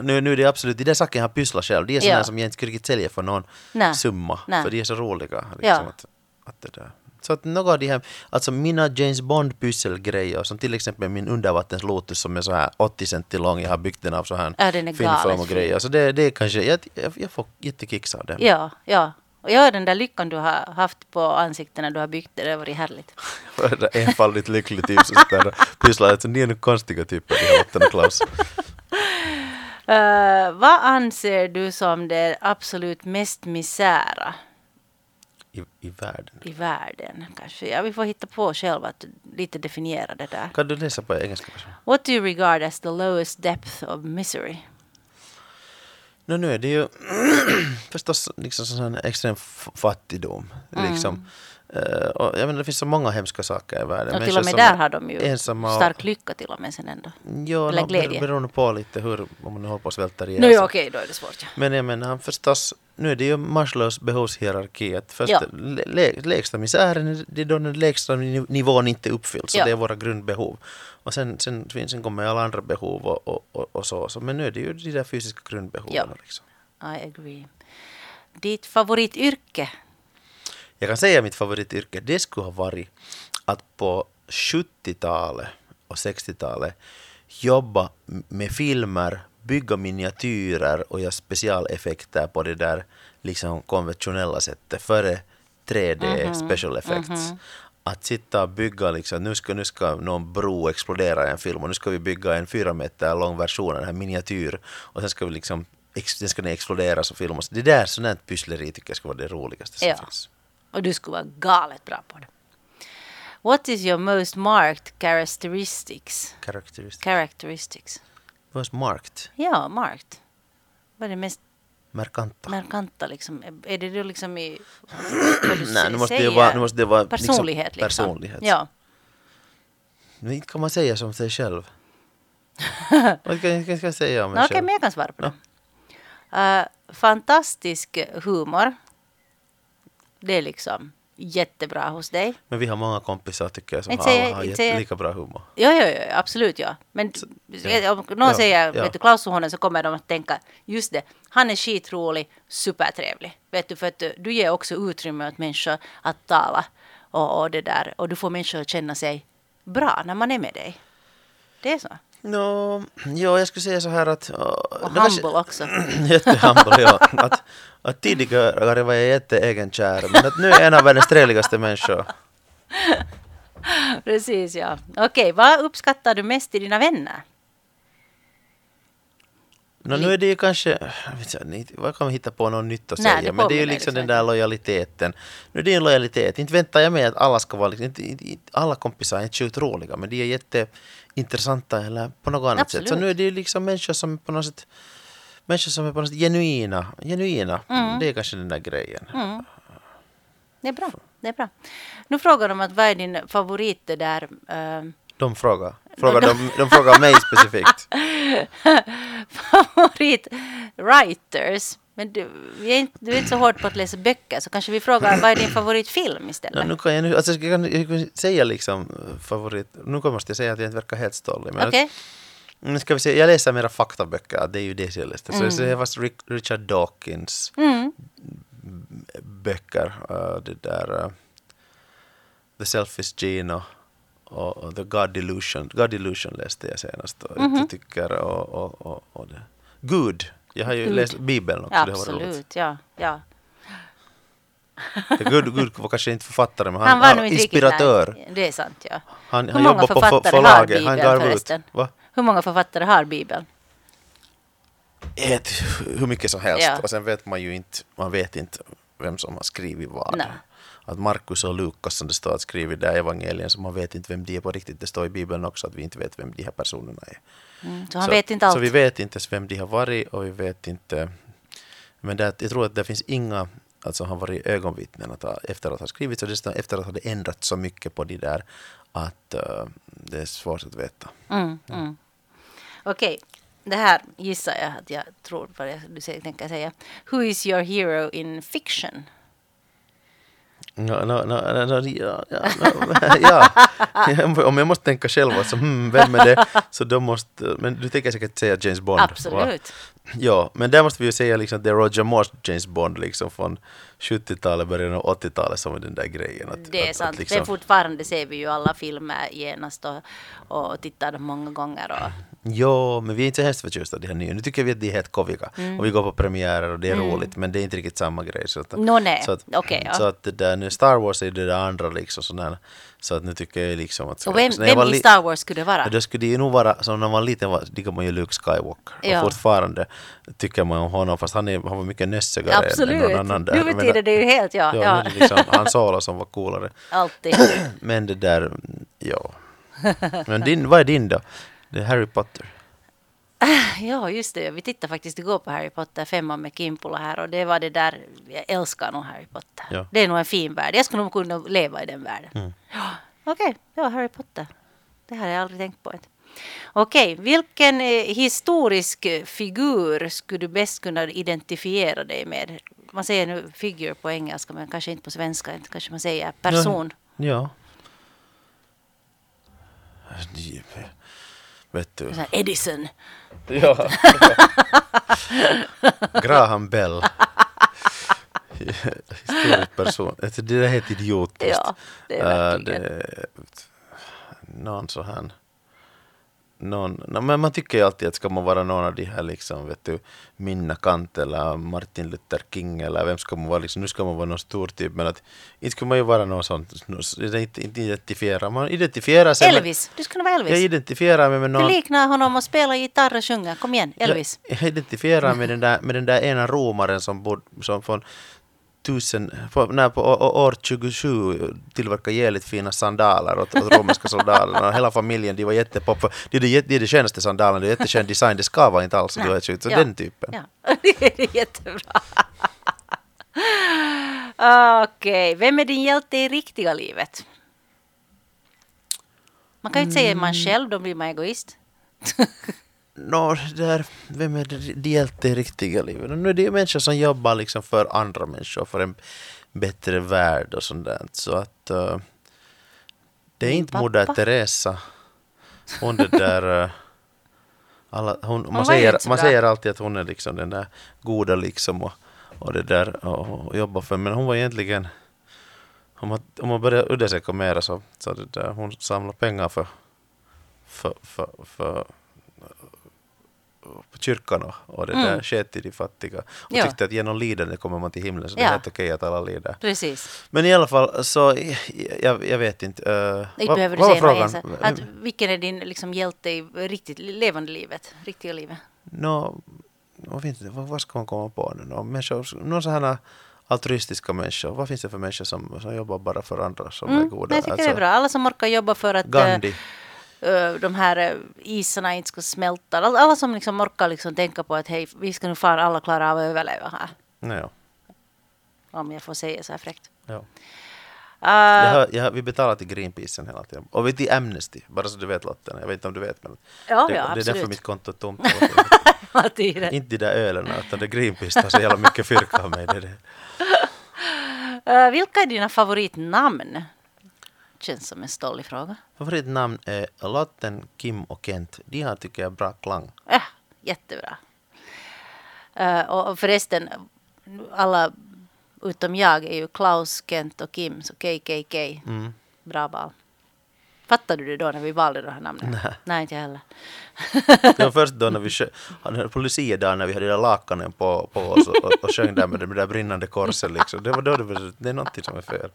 nu, nu är det absolut, de där sakerna jag har pysslat själv, de är sådana Ja. som jag inte skulle sälja för någon Nej. summa. Nej. För de är så roliga. Liksom, Ja. att, att det där. Så att några av de här, alltså mina James Bond pysselgrejer som till exempel min undervattenslotus som är så här 80 cm lång, jag har byggt den av så här Ja, galet och grejer. Så det, det är kanske, jag, jag, jag får jättekicks av det. Ja, ja. Och ja, den där lyckan du har haft på ansiktet när du har byggt det, det har varit härligt. Enfaldigt lycklig typ som sitter och pysslar. Alltså, ni är nu konstiga typer, de här och Klaus. Eh, vad anser du som det absolut mest misära I, I världen. i världen? Kanske. Ja, vi får hitta på själva att lite definiera det där. Kan du läsa på engelska? What do you regard as the lowest depth of misery? No, nu är det ju förstås liksom sån här extrem fattigdom. Mm. Liksom. Eh, och jag menar, det finns så många hemska saker i världen. Och till och med där är har de ju ensamma stark lycka till och med sen ändå. Ja, eller no, glädje. ber- beroende på lite hur, om man nu håller på att svälta ihjäl sig. okej, då är det svårt. Ja. Men jag menar förstås, nu är det ju Maslows behovshierarki. Att först Ja. lä- lä- lägsta misären, det är då den lägsta niv- nivån inte uppfylls. Så Ja. det är våra grundbehov. Och sen, sen, sen, sen kommer alla andra behov och, och, och, och så, så. Men nu är det ju de där fysiska grundbehoven. Ja. Liksom. I agree. Ditt favorityrke? Jag kan säga mitt favorityrke, det skulle ha varit att på 70-talet och 60-talet jobba med filmer, bygga miniatyrer och göra specialeffekter på det där liksom konventionella sättet före 3D special effects. Att sitta och bygga liksom, nu ska, nu ska någon bro explodera i en film och nu ska vi bygga en fyra meter lång version av den här miniatyr och sen ska vi liksom den ska den exploderas och filmas. Det där sånt här pyssleri tycker jag ska vara det roligaste som Ja. finns. Och du skulle vara galet bra på det. What is your most marked characteristics? Characteristic. Characteristics. Most marked. Ja, marked. Vad är det mest Markanta. markanta liksom? Är det då liksom i... Nej, nu måste det säger? vara, nu måste det vara Personlighet liksom. personlighet. Ja. Men inte kan man säga som sig själv. Vad ska, ska, ska jag säga om mig No, Okej, själv? men jag kan svara på det. Eh, fantastisk humor. Det är liksom jättebra hos dig. Men vi har många kompisar tycker jag som Inte säga- alla har inte lika bra humor. Ja, ja, ja absolut ja. Men ja. om någon Ja, säger ja. vet du, Klaus Suhonen så kommer de att tänka just det, han är skitrolig, supertrevlig. Vet du, för att du ger också utrymme åt människor att tala och, och det där och du får människor att känna sig bra när man är med dig. Det är så. No, ja, jag skulle säga så här att... Och det kanske- humble också. Jättehumble, ja. Att, att tidigare var jag jätteegenkär, men att nu är jag en av världens trevligaste människor. Precis ja. Okej, vad uppskattar du mest i dina vänner? No, nu är det ju kanske, vad kan man hitta på något nytt att säga, men det är ju liksom den där lojaliteten. Nu är det ju en lojalitet, inte väntar jag mig att alla ska vara, inte, alla kompisar är inte sjukt roliga, men de är jätteintressanta eller på något annat sätt. Så Absolut. nu är det ju liksom människor som är på något sätt, människor som är på något sätt genuina, genuina. Mm. Det är kanske den där grejen. Det är bra. Det är bra. Nu frågar de att vad är din favorit det där eh, De frågar, frågar de, de frågar mig specifikt. favorit writers. Men du, är inte, du är inte så hård på att läsa böcker så kanske vi frågar vad är din favoritfilm No, istället? nu kan jag nu, alltså jag kan, jag kan säga liksom eh, favorit, nu måste jag säga att jag inte verkar helt stollig. Okej. Nu ska vi se, jag läser mera faktaböcker, det är ju det jag läste. Så Mm. jag ser fast Rick, Richard Dawkins böcker, uh, det där uh, The Selfish Gene och, och, och The God Delusion. God Delusion läste jag senast och Mhm. jag tycker och, och, och, och det. Good. Jag har ju Good. läst Bibeln också, roligt. Absolut, ja. ja. Good, Good var kanske inte författare men han, Han var han inspiratör. riktigt. Det är sant, ja. Han, Hur han många jobbar på för, författare har förlaget, han Bibeln gav ut. förresten? Va? Hur många författare har Bibeln? ett, hur mycket som helst. Ja. Och sen vet man ju inte, man vet inte vem som har skrivit vad. Nej. Att Markus och Lukas som det står att skrivit där evangelien, så man vet inte vem de är på riktigt. Det står i Bibeln också att vi inte vet vem de här personerna är. Mm, så han så, vet inte allt. Så vi vet inte ens vem de har varit och vi vet inte... Men det, jag tror att det finns inga alltså har varit ögonvittnen att efter att ha skrivit och dessutom efter att ha det ändrat så mycket på de där att eh, det är svårt att veta. Mm, mm. Okej, det här gissar jag att jag tror vad jag, du tänker säga. Who is your hero in fiction? No, no, no, no, ja, ja, no, ja. Om jag måste tänka själv, alltså, hmm, vem är det? Så då måste, men du tänker säkert säga James Bond. va? Absolut. Ja, men där måste vi ju säga liksom att det är Roger Moores James Bond liksom från 70-talet, början av 80-talet som är den där grejen. Att, Det är att, sant. Att, liksom, Men fortfarande ser vi ju alla filmer genast och, och tittar dem många gånger. Och, Jo, men vi är inte så hemskt förtjusta av de här nya. Nu tycker vi att de är helt koviga. Mm. Och vi går på premiärer och det är roligt, men det är inte riktigt samma grej. Så att, Nå, nej. så att, Okej, ja. så att det där, nu Star Wars är det där andra liksom sådär. Så att nu tycker jag liksom att... och vem, vem i Star Wars skulle det vara? Ja, då skulle det ju nog vara, som när man var liten var, tycker man ju Luke Skywalker. Ja. Och fortfarande tycker man om honom, fast han, är, han var mycket nössigare än Absolut. någon annan där. Nu betyder det ju helt, ja. Ja, ja. Det liksom Han Solo som var coolare. Alltid. Men det där, ja. Men din, vad är din då? Det är Harry Potter. Ja, just det. Vi tittade faktiskt igår på Harry Potter, femman med Kimpula här och det var det där, jag älskar nog Harry Potter. Ja. Det är nog en fin värld. Jag skulle nog kunna leva i den världen. Mm. Ja, Okej, det var Harry Potter. Det här har jag aldrig tänkt på. Okej, vilken eh, historisk eh, figur skulle du bäst kunna identifiera dig med? Man säger nu figure på engelska, men kanske inte på svenska. Kanske man säger person. Ja. Vet du. Så här Edison. Ja. Graham Bell. Historisk person. Det är helt idiotiskt. Ja, det är Äh, verkligen. det- Någon så här... Någon, no, men man tycker ju alltid att ska man vara någon av de här liksom, vet du, Minna Kant eller Martin Luther King eller vem ska man vara liksom, nu ska man vara någon stor typ men att inte skulle man ju vara någon sån, inte, inte identifiera, man identifierar sig med- Elvis. Du skulle vara Elvis. jag identifierar mig med Du någon liknar honom och spelar gitarr och sjunger. Kom igen, Elvis. Jag, jag identifierar med den där, med den där ena romaren som, bod, som från tusen, på, när på år 27 tillverkade jävligt fina sandaler åt, åt romerska soldaterna. Hela familjen, de var jättepop. Det är det, det, är det skönaste sandalerna, det är jätteskön design, det skavar inte alls. Så Ja. den typen. Ja, det är jättebra. Okej, vem är din hjälte i riktiga livet? Man kan ju inte säga Mm. man själv, då blir man egoist. Det där, vem är det, hjälte i riktiga livet? Nu är det ju människor som jobbar liksom för andra människor, för en bättre värld och sånt där. Så att eh, det är Min inte Moder pappa. Teresa. Hon det där... eh, alla, hon, var man, säger, man säger alltid att hon är liksom den där goda liksom och, och det där och, och jobbar för. Men hon var egentligen... Om man, om man börjar undersöka mera så, så det där, hon samlar pengar för, för, för, för på kyrkan och, och det där Mm. sket till de fattiga. Och Ja. tyckte att genom lidande kommer man till himlen så det Ja. är helt okej att alla lider. Precis. Men i alla fall så, jag, jag vet inte. Uh, Inte behöver du säga något ens. Att, vilken är din liksom, hjälte i riktigt levande livet? Riktiga livet? Nå, vad, finns det, vad, vad ska man komma på nu? Människor, någon sådana altruistiska människor. Vad finns det för människor som, som jobbar bara för andra som är Mm, goda? men jag tycker det är bra. Alla som orkar jobba för att eh, Gandhi. Eh, de här eh, isarna inte ska smälta. Alla, som liksom orkar liksom tänka på att hej, vi ska nu fan alla klara av att överleva här. Ja, Om jag får säga så här fräckt. ja. Uh, Jag jag vi betalar till Greenpeace hela tiden. Och vi till Amnesty, bara så du vet Lotta. Jag vet inte om du vet men Ja, det, ja, det är därför mitt konto är tomt. inte de där ölen utan det Greenpeace tar så jävla mycket fyrka av mig. Det det. Eh, vilka är dina favoritnamn? Känns som en stollig fråga. Favoritnamn är Lotten, Kim och Kent. De har tycker jag bra klang. Äh, jättebra. Eh, och förresten, alla utom jag är ju Klaus, Kent och Kim, så KKK. Mm. Bra val. Fattade du det då när vi valde de här namnen? Nej. Nej, inte jag heller. Det var först då när vi hade på Lucia-dagen när vi hade de där lakanen på, på oss och, och, och sjöng där med det där brinnande korset liksom. Det var då det var, det är någonting som är fel.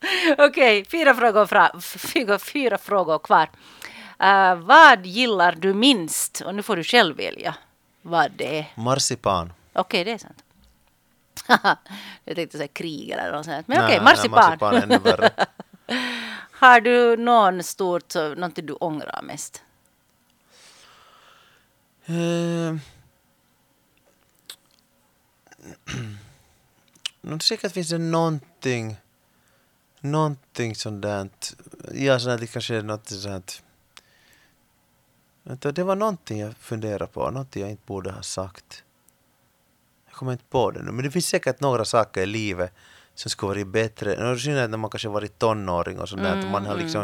Okej, fyra, frågor fra, fyra, fyra frågor kvar. Eh, vad gillar du minst? Och nu får du själv välja vad det är. Marsipan. Okej, det är sant. jag tänkte säga krig eller något sånt. Men okej, Nej, marsipan. Nej, marsipan. Har du någon stort, så, någonting du ångrar mest? Eh, nå, säkert finns det någonting, någonting sånt där, ja sånt där, det kanske är något sånt Vänta, det var någonting jag funderade på, någonting jag inte borde ha sagt. Jag kommer inte på det nu, men det finns säkert några saker i livet som skulle varit bättre. Det synnerhet när man kanske varit tonåring och sådär, Mm, att man har liksom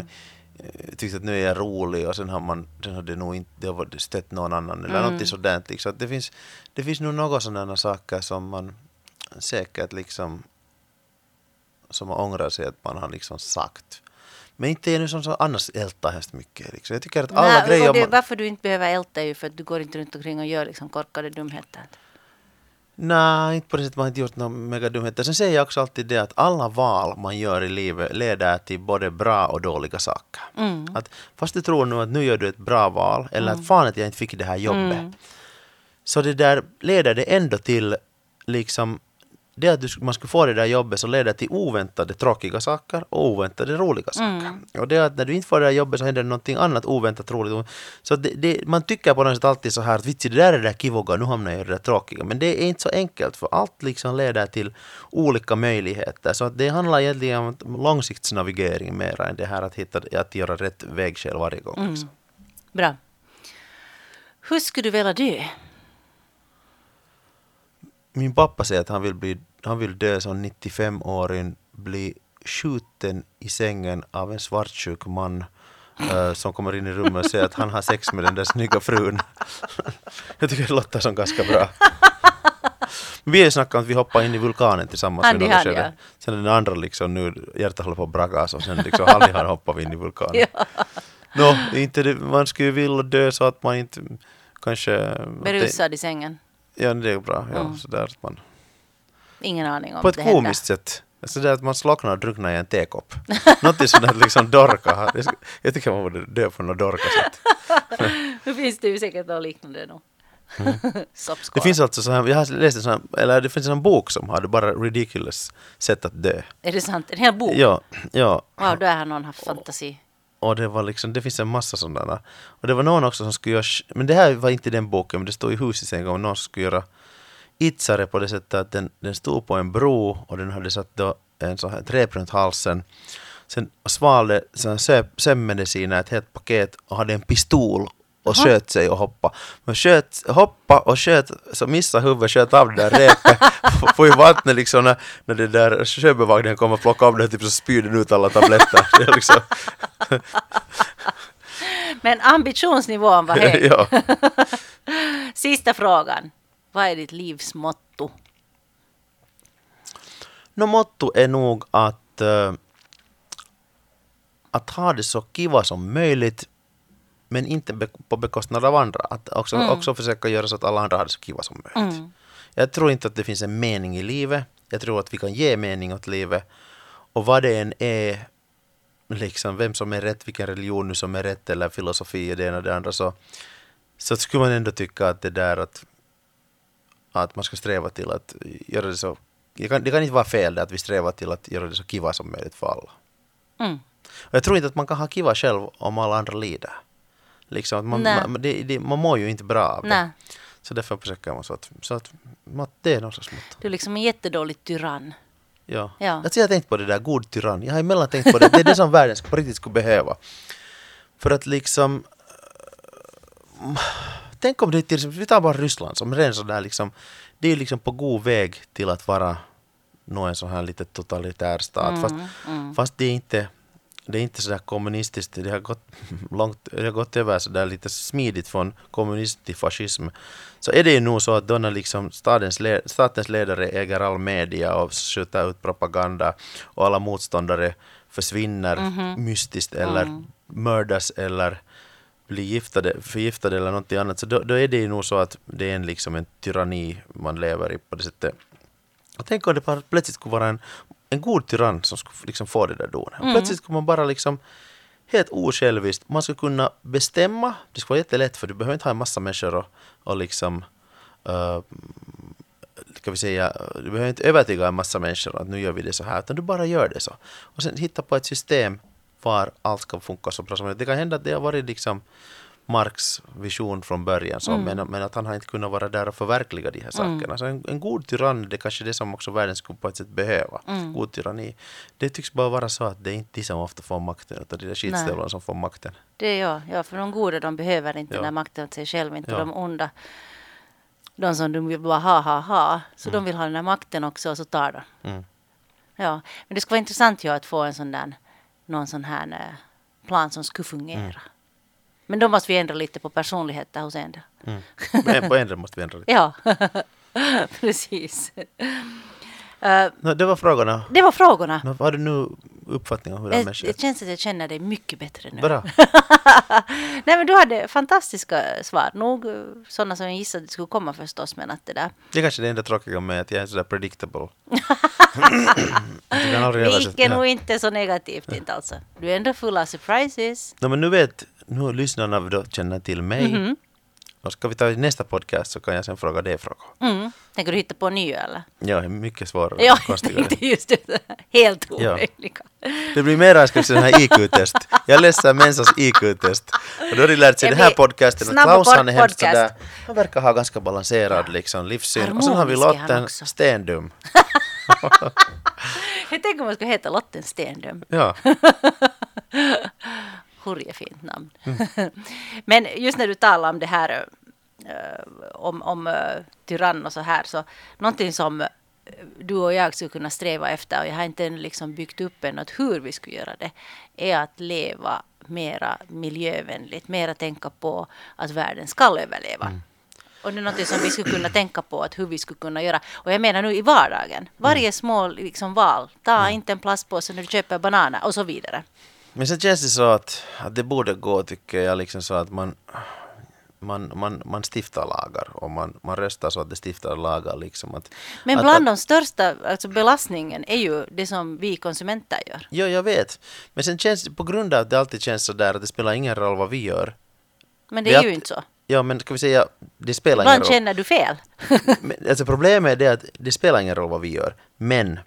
eh, tyckt att nu är jag rolig och sen har man sen har det nog inte det har stött någon annan eller Mm. någonting sådant. Liksom. Det, finns, det finns nog några sådana saker som man säkert liksom som man ångrar sig att man har liksom sagt. Men inte är det som så annars älta hemskt mycket. Liksom. Jag tycker att alla Nej, grejer... man- varför du inte behöver älta är ju för att du går inte runt omkring och gör liksom korkade dumheter. Nej, inte på det sättet. Man har inte gjort några megadumheter. Sen säger jag också alltid det att alla val man gör i livet leder till både bra och dåliga saker. Mm. Att fast du tror nu att nu gör du ett bra val, eller att fan att jag inte fick det här jobbet. Mm. Så det där leder det ändå till liksom det att du, man skulle få det där jobbet så leder till oväntade tråkiga saker och oväntade roliga saker. Mm. Och det att när du inte får det där jobbet så händer någonting annat oväntat roligt. Så det, det, man tycker på något sätt alltid så här att vitsi det där är det där kivoga, nu hamnar jag i det där tråkiga. Men det är inte så enkelt för allt liksom leder till olika möjligheter. Så det handlar egentligen om långsiktsnavigering mer än det här att, hitta, att göra rätt vägskäl varje gång. Liksom. Bra. Hur skulle du vilja dö? Min pappa säger att han vill, bli, han vill dö som 95-åring, bli skjuten i sängen av en svartsjuk man eh, som kommer in i rummet och säger att han har sex med den där snygga frun. Jag tycker det låter som ganska bra. Vi har ju snackat om att vi hoppar in i vulkanen tillsammans Hand i vid något hand, skede. ja. Sen den andra liksom nu, hjärtat håller på att braggas och sen liksom hand hoppar vi in i vulkanen. Ja. Nå, inte det, man skulle ju vilja dö så att man inte kanske... Berusad i sängen? Ja, det är bra. Ja, Mm. sådär att man... Ingen aning om På ett det händer. komiskt sätt. Alltså det att man slocknar och drunknar i en tekopp. Något där liksom dorka. Jag tycker man borde dö på något dorka sätt. Nu finns det ju säkert något liknande nog. Mm. Det finns alltså så här, jag har läst en sån här, eller det finns en bok som har det bara ridiculous sätt att dö. Är det sant? En hel bok? Ja, ja. Wow, då har någon haft fantasi. Och det var liksom, det finns en massa sådana. Och det var någon också som skulle göra, men det här var inte den boken, men det stod i huset en gång, någon skulle göra Itsare på det sättet att den, den stod på en bro och den hade satt då en sån här ett rep runt halsen. Sen svalde sån här sömnmediciner, ett helt paket och hade en pistol och sköt sig och hoppa. Men sköt, hoppa och sköt, så missade huvudet, sköt av det där repet på i vattnet liksom när, när det där sjöbevakningen kom och plockade av det typ så spydde den ut alla tabletter. Det liksom, Men ambitionsnivån var hög. ja. Sista frågan. Vad är ditt livs motto? No, motto är nog att, eh, att ha det så kiva som möjligt men inte be- på bekostnad av andra. Att också, Mm. också försöka göra så att alla andra har det så kiva som möjligt. Mm. Jag tror inte att det finns en mening i livet. Jag tror att vi kan ge mening åt livet. Och vad det än är, liksom vem som är rätt, vilken religion nu som är rätt eller filosofi och det ena och det andra så, så skulle man ändå tycka att det där att, att man ska sträva till att göra det så det kan, det kan inte vara fel att vi strävar till att göra det så kiva som möjligt för alla. Mm. Och jag tror inte att man kan ha kiva själv om alla andra lider. Liksom, att man, man, det, det, man mår ju inte bra av det. Nej, Så därför försöker man så att, så att det är någon sorts motto. du är liksom en jättedålig tyrann. Ja. Ja. Alltså jag har tänkt på det där, god tyrann. Jag har emellan tänkt på det. Det är det som världen på riktigt skulle behöva. För att liksom... Tänk om det till exempel, vi tar bara Ryssland som redan sådär liksom, det är liksom på god väg till att vara nå en sån här lite totalitär stat. Fast, mm. fast det är inte, det är inte sådär kommunistiskt, det har gått långt, det har gått över sådär lite smidigt från kommunism till fascism. Så är det ju nog så att då när liksom stadens le, statens ledare äger all media och skjuter ut propaganda och alla motståndare försvinner Mhm. mystiskt eller Mm. mördas eller blir giftade, förgiftade eller någonting annat. Så då, då är det ju nog så att det är en, liksom en tyranni man lever i på det sättet. Och tänk om det plötsligt skulle vara en, en god tyrann som skulle liksom få det där donet. Och Mm. Plötsligt skulle man bara liksom helt osjälviskt, man skulle kunna bestämma, det skulle vara jättelätt för du behöver inte ha en massa människor och, och liksom uh, ska vi säga, du behöver inte övertyga en massa människor att nu gör vi det så här, utan du bara gör det så. Och sen hitta på ett system var allt ska funka så bra som möjligt. Det kan hända att det har varit liksom Marx vision från början, så, Mm. men, men att han har inte kunnat vara där och förverkliga de här Mm. sakerna. Så en, en god tyrann, det är kanske det som också världen skulle på ett sätt behöva. Mm. God tyranni. Det tycks bara vara så att det är inte de som ofta får makten, utan det är skitstövlarna som får makten. Det är jag. Ja, för de goda de behöver inte Ja. den här makten åt sig själv, inte Ja. de onda. De som de vill bara ha, ha, ha. Så de vill ha den här makten också och så tar de. Mm. Ja, men det skulle vara intressant ju att få en sån där, någon sån här eh, plan som skulle fungera. Men då måste vi ändra lite på personligheten hos en. Mm. Men på en måste vi ändra lite. Ja, precis. Eh, No, det var frågorna. det var frågorna. No, har du nu uppfattning om hur det är Det, människor? det känns att jag känner dig mycket bättre nu. Bra. Nej men du hade fantastiska svar. Nog eh, sådana som jag gissade skulle komma förstås men att det där. Det är kanske det enda tråkiga med att jag är sådär predictable. Vilket ja. nog inte så negativt inte alltså. Du är ändå full av surprises. No, men nu vet, nu lyssnarna då känner till mig. Mhm. Och ska vi ta nästa podcast så kan jag sen fråga dig frågor. Mm. Tänker du hitta på nya eller? Ja, mycket svårare Ja, är just det. Helt Ja. omöjliga. Det blir mer ska här IQ-test. Jag läser Mensas IQ-test. Och då har de lärt sig i den här podcasten att Klaus han är hemskt sådär, han verkar ha ganska balanserad liksom, livssyn. Och sen har vi Lotten. Stendum. Jag tänker om man skulle heta Lotten Stendöm. Ja, Hurjefint namn. Mm. Men just när du talar om det här eh, om, om uh, tyrann och så här så någonting som eh, du och jag skulle kunna sträva efter och jag har inte än liksom byggt upp än hur vi skulle göra det är att leva mera miljövänligt, mera tänka på att världen ska överleva. Mm. Och det är något som vi skulle kunna tänka på att hur vi skulle kunna göra. Och jag menar nu i vardagen. Varje Mm. små liksom, val. Ta inte en plastpåse när du köper bananer och så vidare. Men sen känns det så att, att det borde gå tycker jag liksom så att man man, man, man stiftar lagar och man, man röstar så att det stiftar lagar liksom att, Men att, bland att, de största alltså belastningen är ju det som vi konsumenter gör. Jo, jag vet. Men sen känns det på grund av att det alltid känns så där att det spelar ingen roll vad vi gör. Men det Vi är att- ju inte så. Ja, men ska vi säga, det spelar ingen Ibland roll. känner du fel. Men, alltså problemet är det att det spelar ingen roll vad vi gör. Men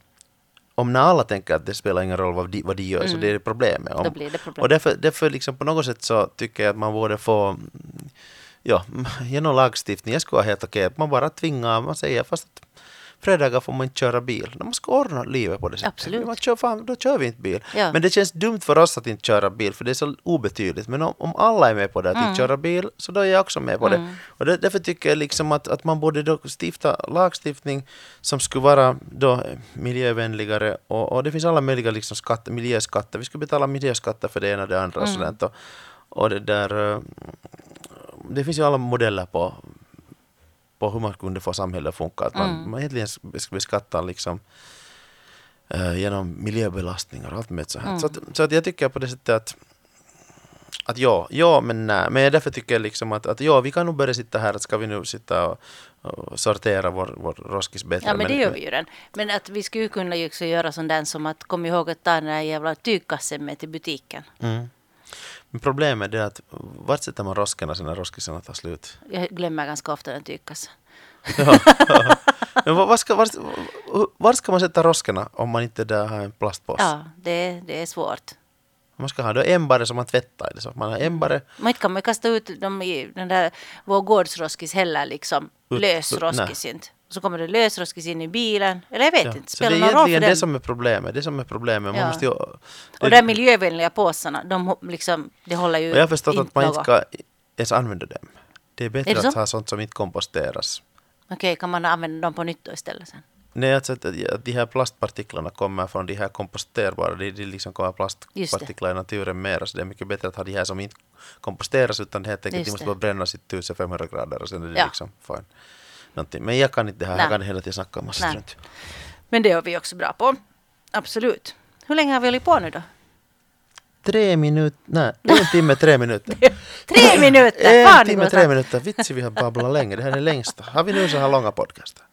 om när alla tänker att det spelar ingen roll vad de, vad de gör så det är det problemet. Om, Mm. Det problem. Och därför, därför liksom på något sätt så tycker jag att man borde få mm, ja, mm, genom lagstiftning, jag skulle vara helt okej att man bara tvingar, man säger fast att fredagar får man inte köra bil. Man ska ordna livet på det sättet. Absolut. Man kör, fan, då kör vi inte bil. Ja. Men det känns dumt för oss att inte köra bil för det är så obetydligt. Men om, om alla är med på det att Mm. inte köra bil så då är jag också med på det. Och det, därför tycker jag liksom att, att man borde då stifta lagstiftning som skulle vara då miljövänligare och, och det finns alla möjliga liksom skatter, miljöskatter. Vi skulle betala miljöskatter för det ena och det andra och Mm. sådant. Och, och det där eh, det finns ju alla modeller på, på hur man kunde få samhället att funka. Att man, Mm. man egentligen ska beskatta liksom eh, genom miljöbelastningar och allt möjligt så här. Mm. Så, att, så att jag tycker på det sättet att att ja, ja men nej. Men därför tycker jag liksom att, att ja, vi kan nog börja sitta här, att ska vi nu sitta och, och sortera vår, vår roskis bättre. Ja men det gör vi ju redan. Men att vi skulle kunna ju också göra sån där som att kom ihåg att ta den där jävla tygkassen med till butiken. Mm. Men problemet är att vart sätter man roskorna sen när roskisarna tar slut? Jag glömmer ganska ofta den tygkassen. Ja, ja. Men var, ska, var, var ska man sätta roskorna om man inte där har en plastpåse? Ja, det, det är svårt. Man ska ha då ämbare som man tvättar. Så. Man har ämbare. Man inte kan man kasta ut dem i den där vår gårdsroskis heller liksom. Ut- Lös ut- roskis inte. Så kommer det lös roskis in i bilen. Eller jag vet Ja. inte. Det är Spelar någon roll för egentligen den? det som är problemet. Det som är problemet. Man Ja. måste ju, Och de miljövänliga påsarna, de liksom, det håller ju och jag har förstått att man inte ska ens använda dem. Det är bättre Är det att ha sånt som inte komposteras. Okej, kan man använda dem på nytt istället sen? Nej, alltså att, att de här plastpartiklarna kommer från de här komposterbara, de, de liksom kommer plastpartiklar i naturen mer, så det är mycket bättre att ha de här som inte komposteras utan det helt enkelt, de måste det. bara brännas i 1500 grader och sen är det Ja. liksom fine. Någonting. Men jag kan inte det här, jag kan hela tiden snacka om massa strunt. Men det är vi också bra på. Absolut. Hur länge har vi hållit på nu då? Tre minuter, nej, en timme, tre minuter. Tre minuter! En timme, tre minuter. Vitsi, vi har babblat länge. Det här är längsta. Har vi nu så här långa podcaster?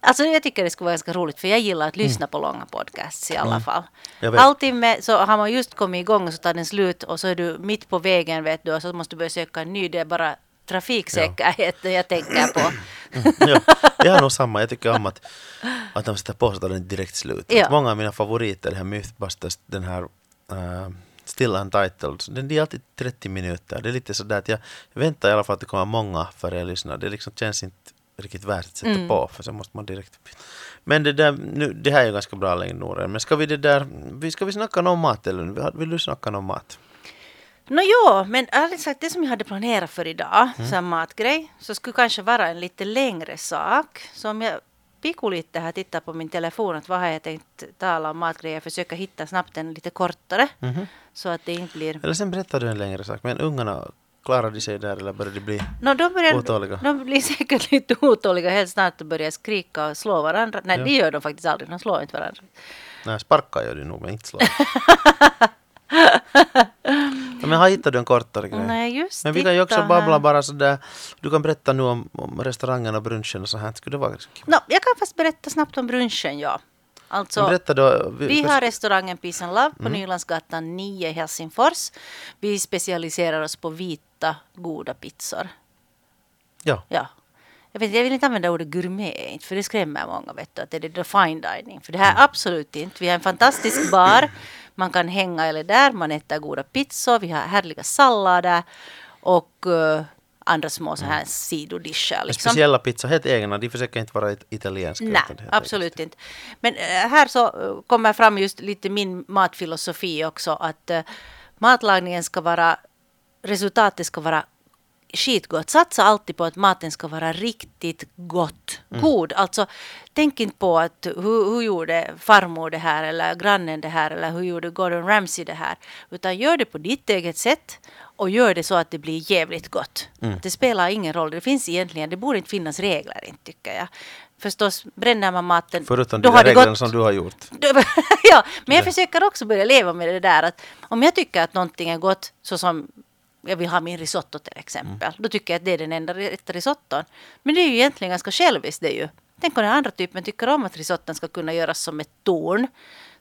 Alltså jag tycker det skulle vara ganska roligt för jag gillar att lyssna på långa podcasts i alla fall. Mm. Jag vet. Halvtimme så har man just kommit igång och så tar den slut och så är du mitt på vägen vet du och så måste du börja söka en ny. Det är bara trafiksäkerheten jag tänker på. ja, jag har nog samma. Jag tycker om att, att de sätter på så tar den direkt slut. Ja. Att Många av mina favoriter, det här Mythbusters, den här uh, Still Untitled, den är alltid 30 minuter. Det är lite sådär att jag, jag väntar i alla fall att det kommer många för jag lyssnar. Det liksom känns inte riktigt värt att sätta Mm. på för så måste man direkt... Men det där, nu, det här är ju ganska bra längre Nora. Men ska vi det där, vi- ska vi snacka om mat eller vill du snacka om mat? Nå jo, men ärligt sagt det som jag hade planerat för idag, Mm. som matgrej, så skulle kanske vara en lite längre sak. Så om jag piku lite här, titta på min telefon, att vad har jag tänkt tala om matgrejer, försöka hitta snabbt en lite kortare, Mhm. så att det inte blir... Eller sen berättar du en längre sak. Men ungarna, klarar de sig där eller börjar de bli... No, de, börjar, Otåliga. de blir säkert lite otåliga helt snart och börjar skrika och slå varandra. Nej, Ja. det gör de faktiskt aldrig, de slår inte varandra. Nej, sparkar gör de nog, men inte slår. ja, men har hittat du en kortare grej? Nej, just Men vi kan ju också babbla här. bara sådär. Du kan berätta nu om, om restaurangen och brunchen och så här. Skulle det vara? No, jag kan fast berätta snabbt om brunchen, ja. Alltså, då. Vi har restaurangen Peace and Love på Nylandsgatan 9 i Helsingfors. Vi specialiserar oss på vita, goda pizzor. Ja. Ja. Jag, vet, jag vill inte använda ordet gourmet, för det skrämmer många. Vet du, att det är det fine dining. För det här är absolut inte. Vi har en fantastisk bar. Man kan hänga eller där. Man äter goda pizzor. Vi har härliga sallader. Och eh, andra små så här sidodischer. Liksom. Speciella pizzor, helt egna. De försöker inte vara it- italienska. Nej, absolut inte. Men eh, här så eh, kommer fram just lite min matfilosofi också att matlagningen ska vara, resultatet ska vara skitgott. Satsa alltid på att maten ska vara riktigt gott, god. Alltså tänk inte på att hur, hur gjorde farmor det här eller grannen det här eller hur gjorde Gordon Ramsay det här. Utan gör det på ditt eget sätt och gör det så att det blir jävligt gott. Det spelar ingen roll. Det finns egentligen, det borde inte finnas regler inte tycker jag. Förstås, bränner man maten, Förutom då de har reglerna gått som du har gjort. ja, men jag försöker också börja leva med det där att om jag tycker att någonting är gott, så som jag vill ha min risotto till exempel, då tycker jag att det är den enda rätta risotton. Men det är ju egentligen ganska själviskt det ju. Tänk om den andra typen tycker om att risotton ska kunna göras som ett torn,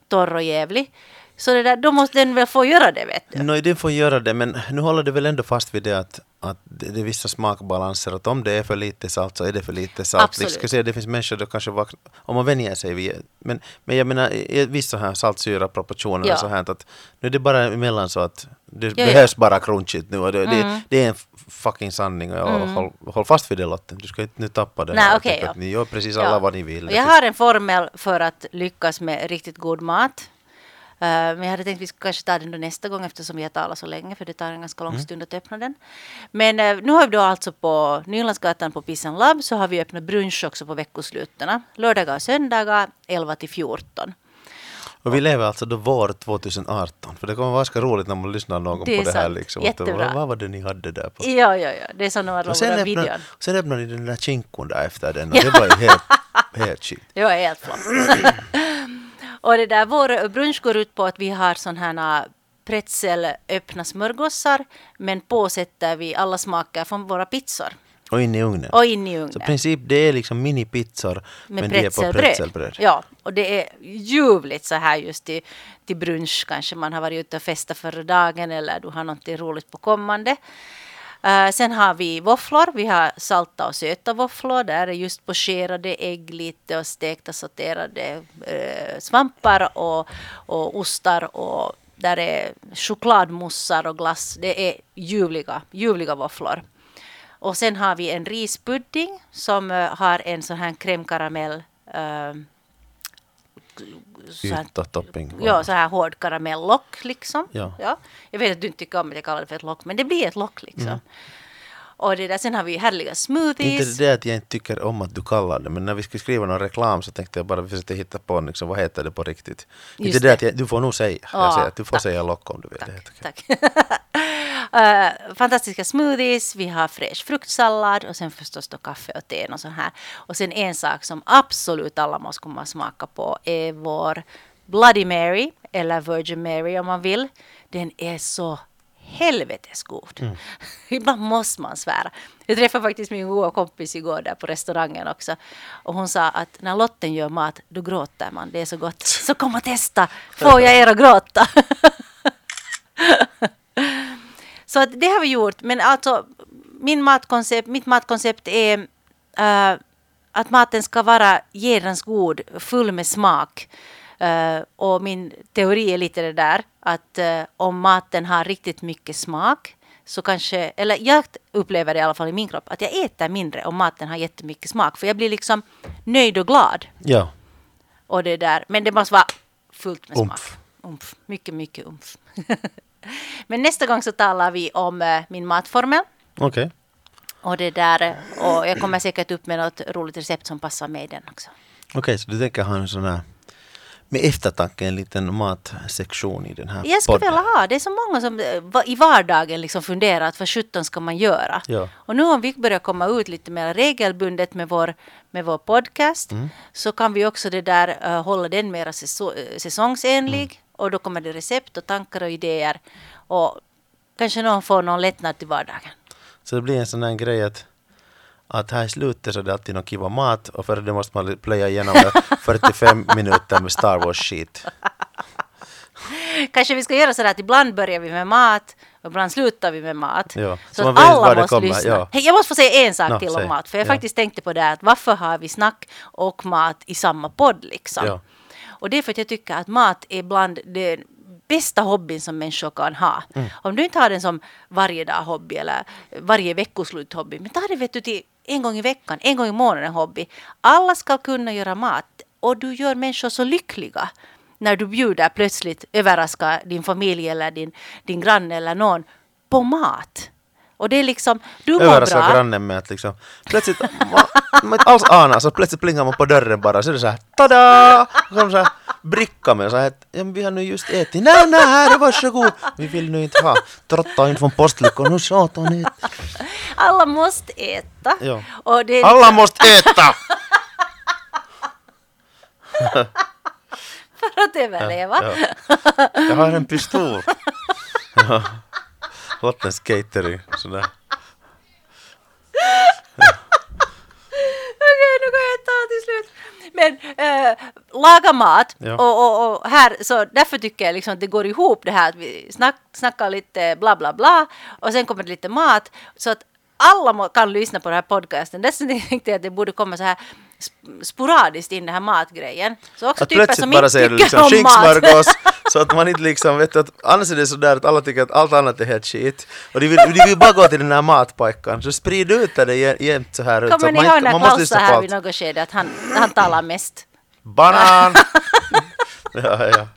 torr och jävlig. Så det där, då måste den väl få göra det vet du. No, den får göra det, men nu håller du väl ändå fast vid det att, att det, är vissa smakbalanser, att om det är för lite salt så är det för lite salt. Absolut. Vi ska se, det finns människor då kanske vak- om man vänjer sig vid, men, men jag menar vissa här saltsyra proportioner Ja. och så här att nu är det bara emellan så att det Ja, ja. behövs bara crunchigt nu och det, Mm. det, det är en fucking sanning och jag håll, håll fast vid det Lotten, du ska inte nu tappa det Nej, okej, Typ ja. Ni gör precis alla Ja. vad ni vill. Jag har en formel för att lyckas med riktigt god mat. Eh, men jag hade tänkt att vi skulle kanske ta den då nästa gång eftersom vi har talat så länge för det tar en ganska lång Mm. stund att öppna den. Men eh, nu har vi då alltså på Nylandsgatan på and Love så har vi öppnat brunch också på veckosluten. Lördagar och söndagar 11 till 14. Och vi lever alltså då vår 2018, för det kommer vara ganska roligt när man lyssnar någon Det på det här sant. liksom. Jättebra. Att, vad, vad var det ni hade där på? Ja, ja, ja. Det är här Och sen videon. sen öppnar ni den där chinkon där efter den och det var ju helt, helt shit. Det var helt flott. och det där, vår brunch går ut på att vi har sån här pretzel öppna smörgåsar men påsätter vi alla smaker från våra pizzor Och in i ugnen. och in i ugnen. Så i princip det är liksom minipizzor med men det är på pretzelbröd. Ja, och det är ljuvligt så här just till, till brunch kanske man har varit ute och festat förra dagen eller du har någonting roligt på kommande. Eh, sen har vi våfflor. Vi har salta och söta våfflor. Där är just pocherade ägg lite och stekta sauterade eh, svampar och, och ostar och där är chokladmoussar och glass. Det är ljuvliga, ljuvliga våfflor. Och sen har vi en rispudding som eh, har en sån här crème caramel eh, så här- Yta topping. Ja, så här hård karamelllock liksom. Ja. Jag vet att du inte tycker om att jag kallar det för ett lock, men det blir ett lock liksom. Mm. Och det där, sen har vi härliga smoothies. Inte det att jag inte tycker om att du kallar det, men när vi skulle skriva någon reklam så tänkte jag bara vi försökte hitta på liksom, vad heter det på riktigt. Just inte det, det. att jag, du får nog säga. Ja, jag säger att du får tack. säga lock om du vill. Det helt okej. Tack. Eh, fantastiska smoothies, vi har fräsch fruktsallad och sen förstås då kaffe och te och så här. Och sen en sak som absolut alla måste komma och smaka på är vår Bloody Mary eller Virgin Mary om man vill. Den är så helvetes god. Mm. Ibland måste man svära. Jag träffade faktiskt min goda kompis igår där på restaurangen också. Och hon sa att när Lotten gör mat, då gråter man. Det är så gott. Så kom och testa. Får jag er att gråta? Så att det har vi gjort. Men alltså, min matkoncept, mitt matkoncept är eh, att maten ska vara jädrans god, full med smak. Eh, och min teori är lite det där att eh, om maten har riktigt mycket smak så kanske, eller jag upplever det i alla fall i min kropp, att jag äter mindre om maten har jättemycket smak. För jag blir liksom nöjd och glad. Ja, Och det där, men det måste vara fullt med Umf. smak. Umf. Mycket, mycket umf. men nästa gång så talar vi om eh, min matformel. okej. Och det där, och jag kommer säkert upp med något roligt recept som passar mig den också. Okej, så du tänker ha en sån här med eftertanke en liten matsektion i den här Jag skulle podden. vilja ha, det är så många som eh, i vardagen liksom funderar att vad sjutton ska man göra? Ja. Och nu om vi börjar komma ut lite mer regelbundet med vår, med vår podcast Mm. så kan vi också det där eh, hålla den mer säso- eh, säsongsenlig Mm. och då kommer det recept och tankar och idéer och kanske någon får någon lättnad till vardagen. Så det blir en sån här grej att, att här i slutet så är det alltid någon kiva mat och för det måste man plöja igenom det 45 minuter med Star Wars-skit. Kanske vi ska göra så att ibland börjar vi med mat och ibland slutar vi med mat. Ja, så så man att alla det måste kommer, lyssna. ja. Hej, jag måste få säga en sak Nå, till säg. om mat. För jag Ja. faktiskt tänkte på det här att varför har vi snack och mat i samma podd liksom? Och det är för att jag tycker att mat är bland den bästa hobbyn som människor kan ha. Mm. Om du inte har den som varje dag hobby eller varje veckoslut hobby, men ta det vet du till en gång i veckan, en gång i månaden hobby. Alla ska kunna göra mat och du gör människor så lyckliga när du bjuder plötsligt överraskar din familj eller din, din granne eller någon på mat. Och det är liksom, du mår Överraska bra. grannen med att liksom plötsligt, man, man inte alls anar, så plötsligt plingar man på dörren bara så är det så här tada! Så, så här bricka med så här att ja, men vi har nu just ätit, nej nej här varsågod! Vi vill nu inte ha, trotta in från postluckan, nu satan ni. Alla måste äta. Ja. Och det är Alla måste äta! för att överleva. Ja. Jag har en pistol. Ja. Lottens catering, sådär. Okej, nu går jag ta till slut. Men äh, laga mat Ja. och, och, och här, så därför tycker jag liksom att det går ihop det här att vi snack, snackar lite bla bla bla och sen kommer det lite mat så att alla kan lyssna på den här podcasten. Dessutom tänkte jag att det borde komma så här sporadiskt in den här matgrejen. Så också Att typer plötsligt som bara säger du liksom skinksmörgås så att man inte liksom vet att annars är det sådär att alla tycker att allt annat är helt skit och de vill, de vill bara gå till den här matpojkan så sprid ut det jä- jämt så här Kommer ni ihåg när Klaus sa här vid något skede att han, han talar mest? Banan! ja, ja.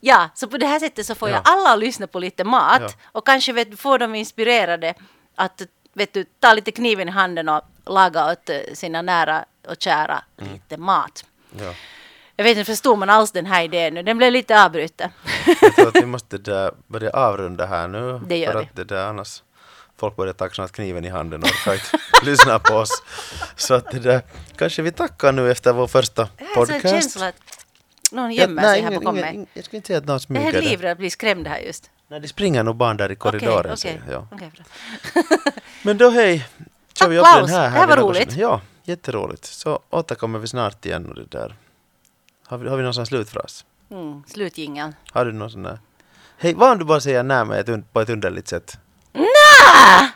Ja, så på det här sättet så får Ja. jag alla att lyssna på lite mat Ja. och kanske vet, får dem inspirerade att vet du, ta lite kniven i handen och laga åt eh, sina nära och kära Mm. lite mat. ja. Jag vet inte, förstod man alls den här idén nu? Den blev lite avbruten. Jag tror att vi måste där börja avrunda här nu. Det gör för vi. att det där annars folk börjar ta kniven i handen och orkar inte lyssna på oss. Så att det där, kanske vi tackar nu efter vår första Jag har en podcast. känsla att någon Ja, gömmer nej, sig här bakom mig. Jag skulle inte säga att någon Jag är smyger helt där. livrädd att bli skrämd här just. Nej, det springer nog barn där i korridoren. Okej, okej. jag. Ja. Men då hej, kör vi upp den Klaus. här. Det här var roligt. Ja, jätteroligt. Så återkommer vi snart igen och det där. Har vi, har vi någon sån slutfras? Mm, slutjingeln. Har du någon sån där? Hej, vad om du bara säger nej med ett, på ett underligt sätt? Ah!